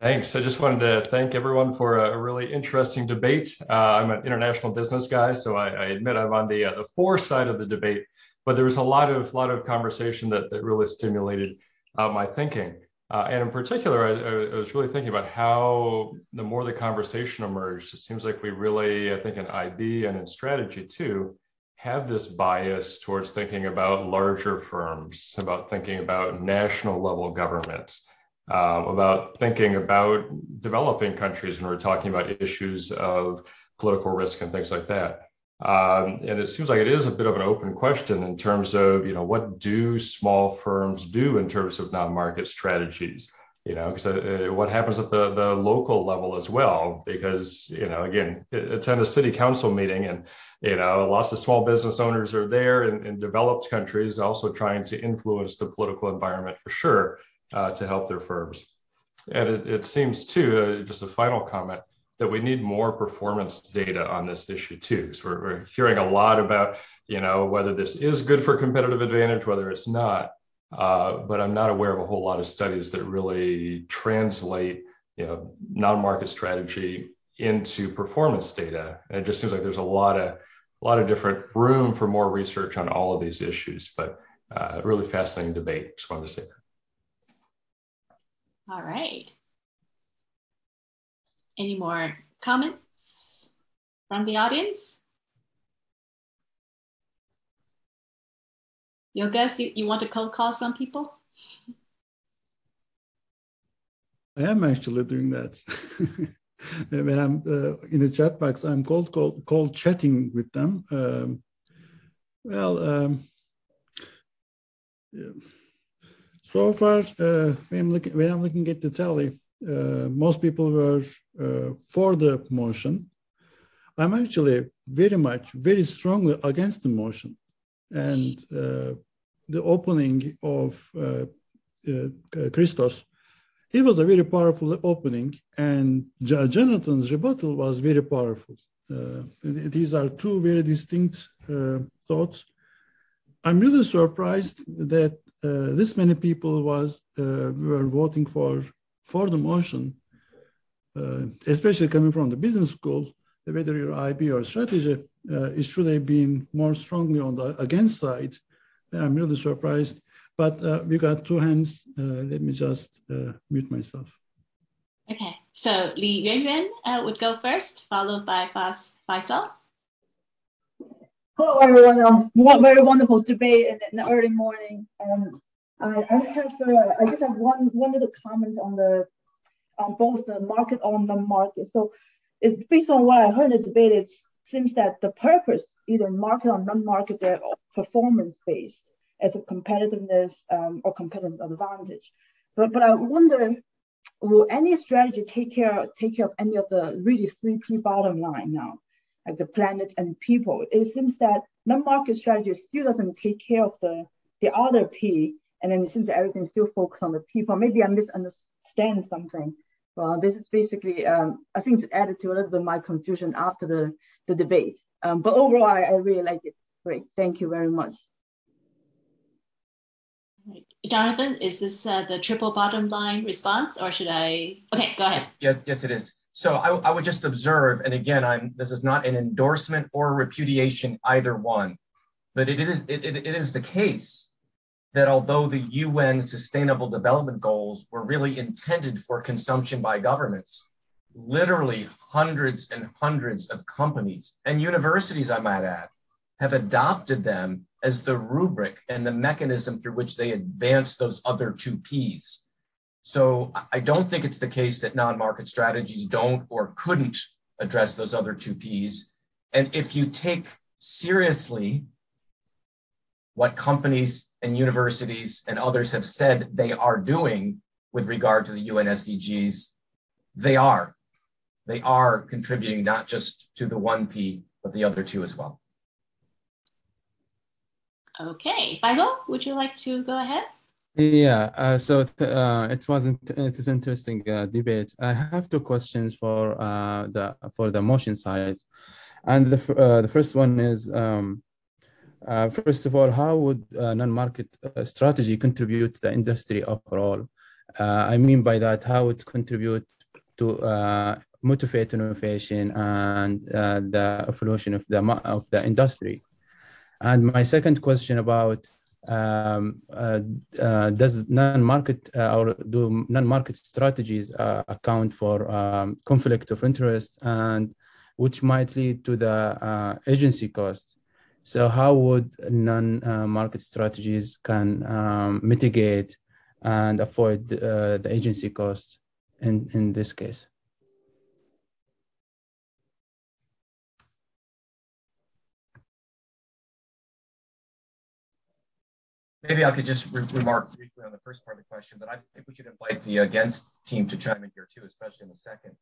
Thanks. I just wanted to thank everyone for a really interesting debate. Uh, I'm an international business guy, so I, I admit I'm on the uh, the for side of the debate. But there was a lot of lot of conversation that that really stimulated uh, my thinking. Uh, and in particular, I, I, was really thinking about how the more the conversation emerged, it seems like we really, I think in IB and in strategy too, have this bias towards thinking about larger firms, about thinking about national level governments um, about thinking about developing countries when we're talking about issues of political risk and things like that. Um, and it seems like it is a bit of an open question in terms of, you know, what do small firms do in terms of non-market strategies? You know, because uh, what happens at the, the local level as well? Because, you know, again, attend a city council meeting and, you know, lots of small business owners are there in, in developed countries also trying to influence the political environment for sure uh, to help their firms. And it, it seems too, uh, just a final comment, that we need more performance data on this issue too. So we're, we're, hearing a lot about, you know, whether this is good for competitive advantage, whether it's not. Uh, but I'm not aware of a whole lot of studies that really translate, you know, non-market strategy into performance data. And it just seems like there's a lot of a lot of different room for more research on all of these issues. But uh, really fascinating debate. Just wanted to say that. All right. Any more comments from the audience? Ilgaz, you, you want to cold call some people? I am actually doing that. when I'm uh, in the chat box, I'm cold, cold, cold chatting with them. Um, well, um, yeah so far, uh, when, I'm looking, when I'm looking at the tally, uh, most people were uh, for the motion. I'm actually very much, very strongly against the motion. And uh, the opening of uh, uh, Christos it was a very powerful opening, and Jonathan's rebuttal was very powerful. Uh, these are two very distinct uh, thoughts. I'm really surprised that uh, this many people was uh, were voting for for the motion, uh, especially coming from the business school. Whether you're IB or strategy, uh, it should have been more strongly on the against side. I'm really surprised. But uh, we got two hands. Uh, let me just mute myself. Okay, so Li Yuanyuan uh, would go first, followed by Fas Faisal. Hello, everyone. Um, very wonderful debate in, in the early morning. Um, I, I have uh, I just have one one little comment on the on both the market on the market. So, it's based on what I heard in the debate. It seems that the purpose, either market or non-market, they're performance based as a competitiveness um, or competitive advantage. But but I wonder will any strategy take care take care of any of the really three P bottom line now, like the planet and people? It seems that non-market strategy still doesn't take care of the the other P, and then it seems that everything's still focused on the people. Maybe I misunderstand something. Well, this is basically um, I think it's added to a little bit my confusion after the the debate. Um, but overall, I, I really like it. Great, thank you very much. Jonathan, is this uh, the triple bottom line response or should I? Okay, go ahead. Yes, yes, it is. So I, I would just observe, and again, I'm this is not an endorsement or repudiation, either one, but it is it, it, it is the case that although the UN Sustainable Development Goals were really intended for consumption by governments, literally hundreds and hundreds of companies and universities, I might add, have adopted them as the rubric and the mechanism through which they advance those other two P's. So I don't think it's the case that non market strategies don't or couldn't address those other two P's. And if you take seriously what companies and universities and others have said they are doing with regard to the UN SDGs, they are. They are contributing not just to the one P, but the other two as well. Okay, Faisal, would you like to go ahead? Yeah, uh, so uh, it wasn't it is interesting uh, debate. I have two questions for uh, the for the motion side, and the uh, the first one is um, uh, first of all, how would non-market strategy contribute to the industry overall? I mean by that, how it contribute to motivate innovation and the evolution of the of the industry. And my second question about um, uh, uh, does non-market uh, or do non-market strategies uh, account for um, conflict of interest and which might lead to the uh, agency cost? So how would non-market strategies can um, mitigate and avoid uh, the agency costs in, in this case? Maybe I could just re remark briefly on the first part of the question, but I think we should invite the against team to chime in here too, especially in the second.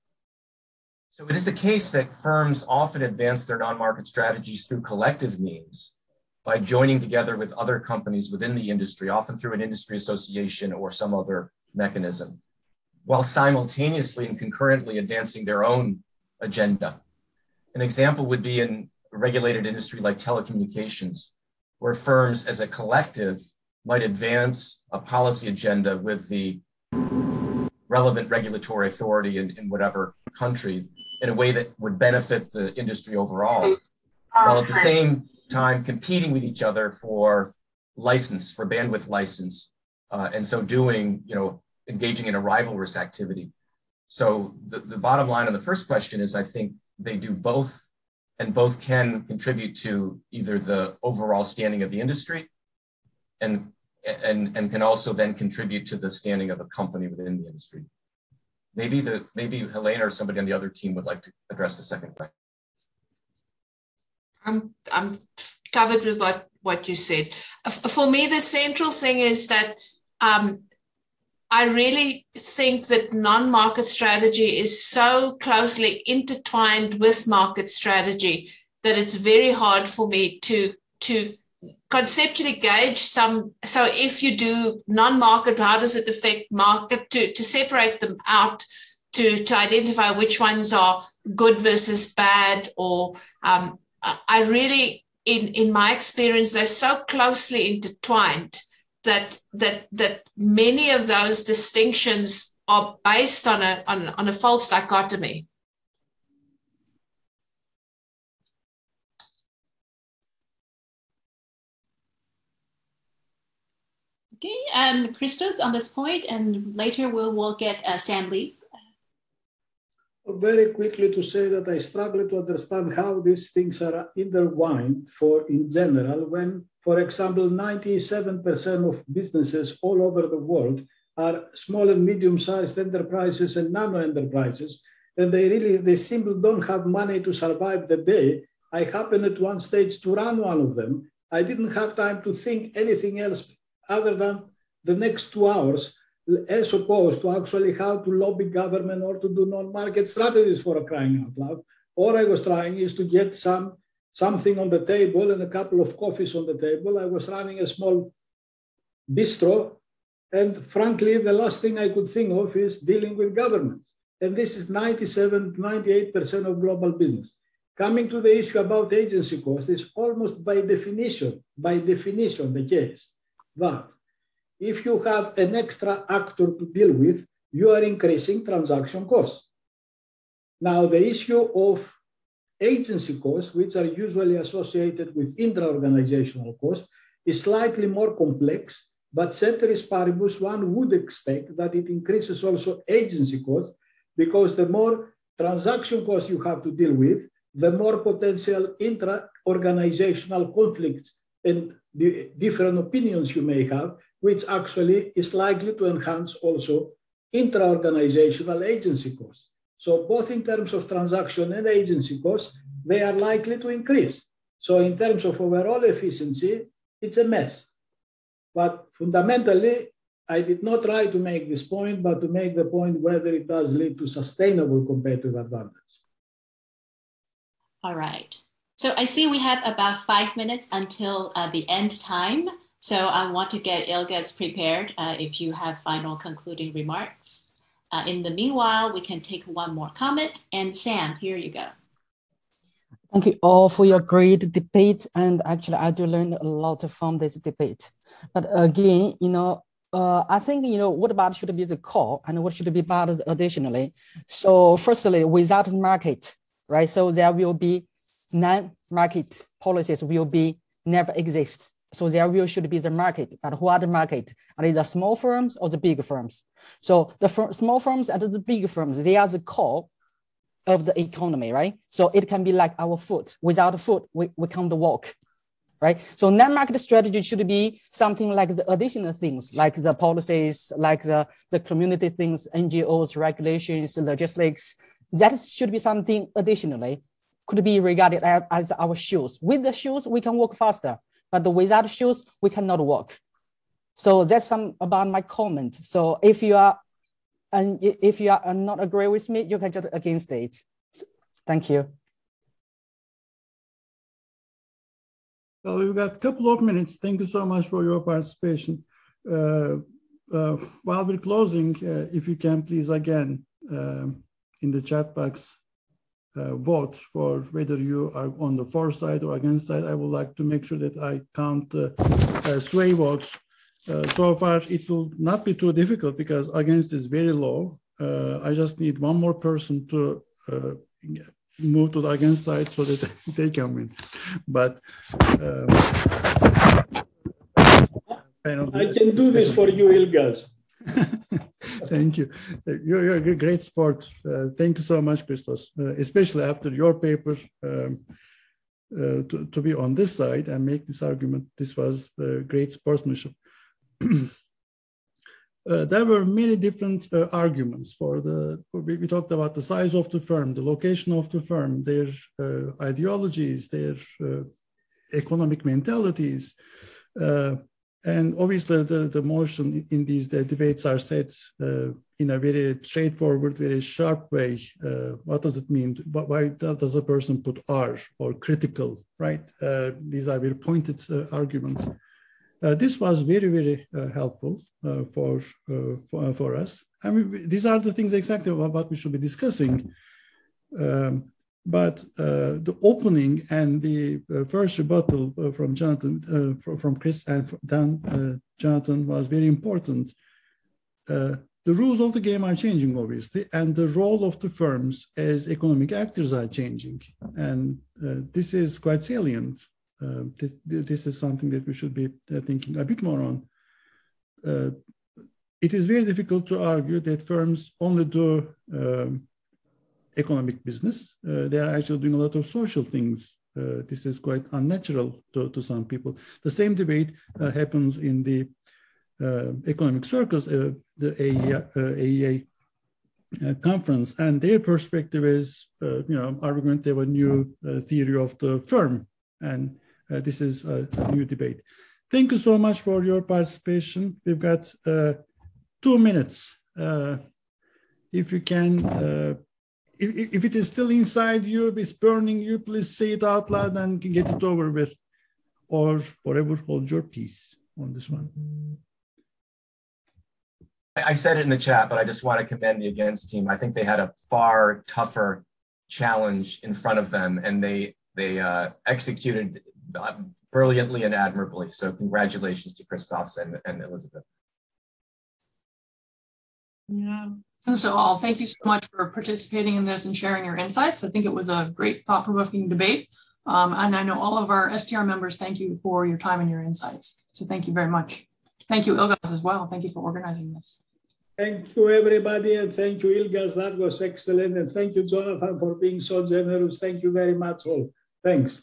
So it is the case that firms often advance their non-market strategies through collective means by joining together with other companies within the industry, often through an industry association or some other mechanism, while simultaneously and concurrently advancing their own agenda. An example would be in a regulated industry like telecommunications, where firms as a collective might advance a policy agenda with the relevant regulatory authority in, in whatever country in a way that would benefit the industry overall, while at the same time competing with each other for license, for bandwidth license, uh, and so doing, you know, engaging in a rivalrous activity. So the, the bottom line on the first question is I think they do both and both can contribute to either the overall standing of the industry and and and can also then contribute to the standing of a company within the industry. Maybe the maybe Helena or somebody on the other team would like to address the second question. I'm I'm covered with what what you said. For me, the central thing is that um, I really think that non market strategy is so closely intertwined with market strategy that it's very hard for me to, to conceptually gauge some? So if you do non-market, how does it affect market to, to separate them out to, to identify which ones are good versus bad? Or um, I really, in, in my experience, they're so closely intertwined that that that many of those distinctions are based on a on, on a false dichotomy. Okay, um, Christos on this point, and later we'll, we'll get uh, Sam Lee. Very quickly to say that I struggle to understand how these things are intertwined for in general when, for example, 97% of businesses all over the world are small and medium-sized enterprises and nano enterprises, and they really, they simply don't have money to survive the day. I happened at one stage to run one of them. I didn't have time to think anything else other than the next two hours, as opposed to actually how to lobby government or to do non-market strategies for a crying out loud. All I was trying is to get some something on the table and a couple of coffees on the table. I was running a small bistro. And frankly, the last thing I could think of is dealing with governments. And this is 97, 98% of global business. Coming to the issue about agency costs is almost by definition, by definition, the case that if you have an extra actor to deal with, you are increasing transaction costs. Now, the issue of agency costs, which are usually associated with intra-organizational costs, is slightly more complex, but ceteris paribus, one would expect that it increases also agency costs because the more transaction costs you have to deal with, the more potential intra-organizational conflicts and the different opinions you may have, which actually is likely to enhance also intra-organizational agency costs. So both in terms of transaction and agency costs, they are likely to increase. So in terms of overall efficiency, it's a mess. But fundamentally, I did not try to make this point, but to make the point whether it does lead to sustainable competitive advantage. All right. So I see we have about five minutes until uh, the end time. So I want to get Ilgaz prepared uh, if you have final concluding remarks. Uh, in the meanwhile, we can take one more comment. And Sam, here you go. Thank you all for your great debate. And actually, I do learn a lot from this debate. But again, you know, uh, I think, you know, what about should be the core and what should be part additionally. So firstly, without market, right? So there will be non-market policies will be never exist. So there will should be the market, but who are the market? Are they the small firms or the big firms? So the fir small firms and the big firms, they are the core of the economy, right? So it can be like our foot. Without foot, we, we can't walk, right? So non-market strategy should be something like the additional things, like the policies, like the, the community things, NGOs, regulations, logistics. That should be something additionally could be regarded as, our shoes. With the shoes, we can walk faster, but without shoes, we cannot walk. So that's some about my comment. So if you are, and if you are not agree with me, you can just against it. Thank you. Well, we've got a couple of minutes. Thank you so much for your participation. Uh, uh, while we're closing, uh, if you can please again um, in the chat box uh, vote for whether you are on the for side or against side. I would like to make sure that I count uh, uh, sway votes. Uh, so far, it will not be too difficult because against is very low. Uh, I just need one more person to uh, move to the against side so that they can win. But um, I can do this for you, Ilgaz. Thank you. You're, you're a great sport. Uh, thank you so much, Christos, uh, especially after your paper um, uh, to, to be on this side and make this argument. This was great sportsmanship. Uh, there were many different uh, arguments for the we, we, talked about the size of the firm the location of the firm their uh, ideologies their economic mentalities and obviously, the, the motion in these the debates are set uh, in a very straightforward, very sharp way. Uh, what does it mean? Why does a person put R or critical, right? Uh, these are very pointed uh, arguments. Uh, this was very, very uh, helpful for, for, for, us. I mean, these are the things exactly what we should be discussing. Um, but the opening and the first rebuttal from Jonathan, from Chris and Dan Jonathan was very important uh, the rules of the game are changing, obviously, and the role of the firms as economic actors are changing. And uh, this is quite salient. Uh, this, this is something that we should be uh, thinking a bit more on. Uh, it is very difficult to argue that firms only do um, economic business. Uh, they are actually doing a lot of social things. Uh, this is quite unnatural to, to some people. The same debate uh, happens in the uh, economic circles, uh, the AEA, AEA uh, uh, conference, and their perspective is, you know, argument they have a new theory of the firm, and this is a, a, new debate. Thank you so much for your participation. We've got two minutes. if you can if, if, it is still inside you, it's burning you, please say it out loud and get it over with. Or forever hold your peace on this one. I said it in the chat, but I just want to commend the against team. I think they had a far tougher challenge in front of them, and they they uh, executed uh, brilliantly and admirably. So congratulations to Christos and, and Elizabeth. Yeah. So all, thank you so much for participating in this and sharing your insights. I think it was a great thought-provoking debate. Um, and I know all of our STR members thank you for your time and your insights. So thank you very much. Thank you, Ilgaz, as well. Thank you for organizing this. Thank you, everybody, and thank you, Ilgaz. That was excellent. And thank you, Jonathan, for being so generous. Thank you very much, all. Thanks.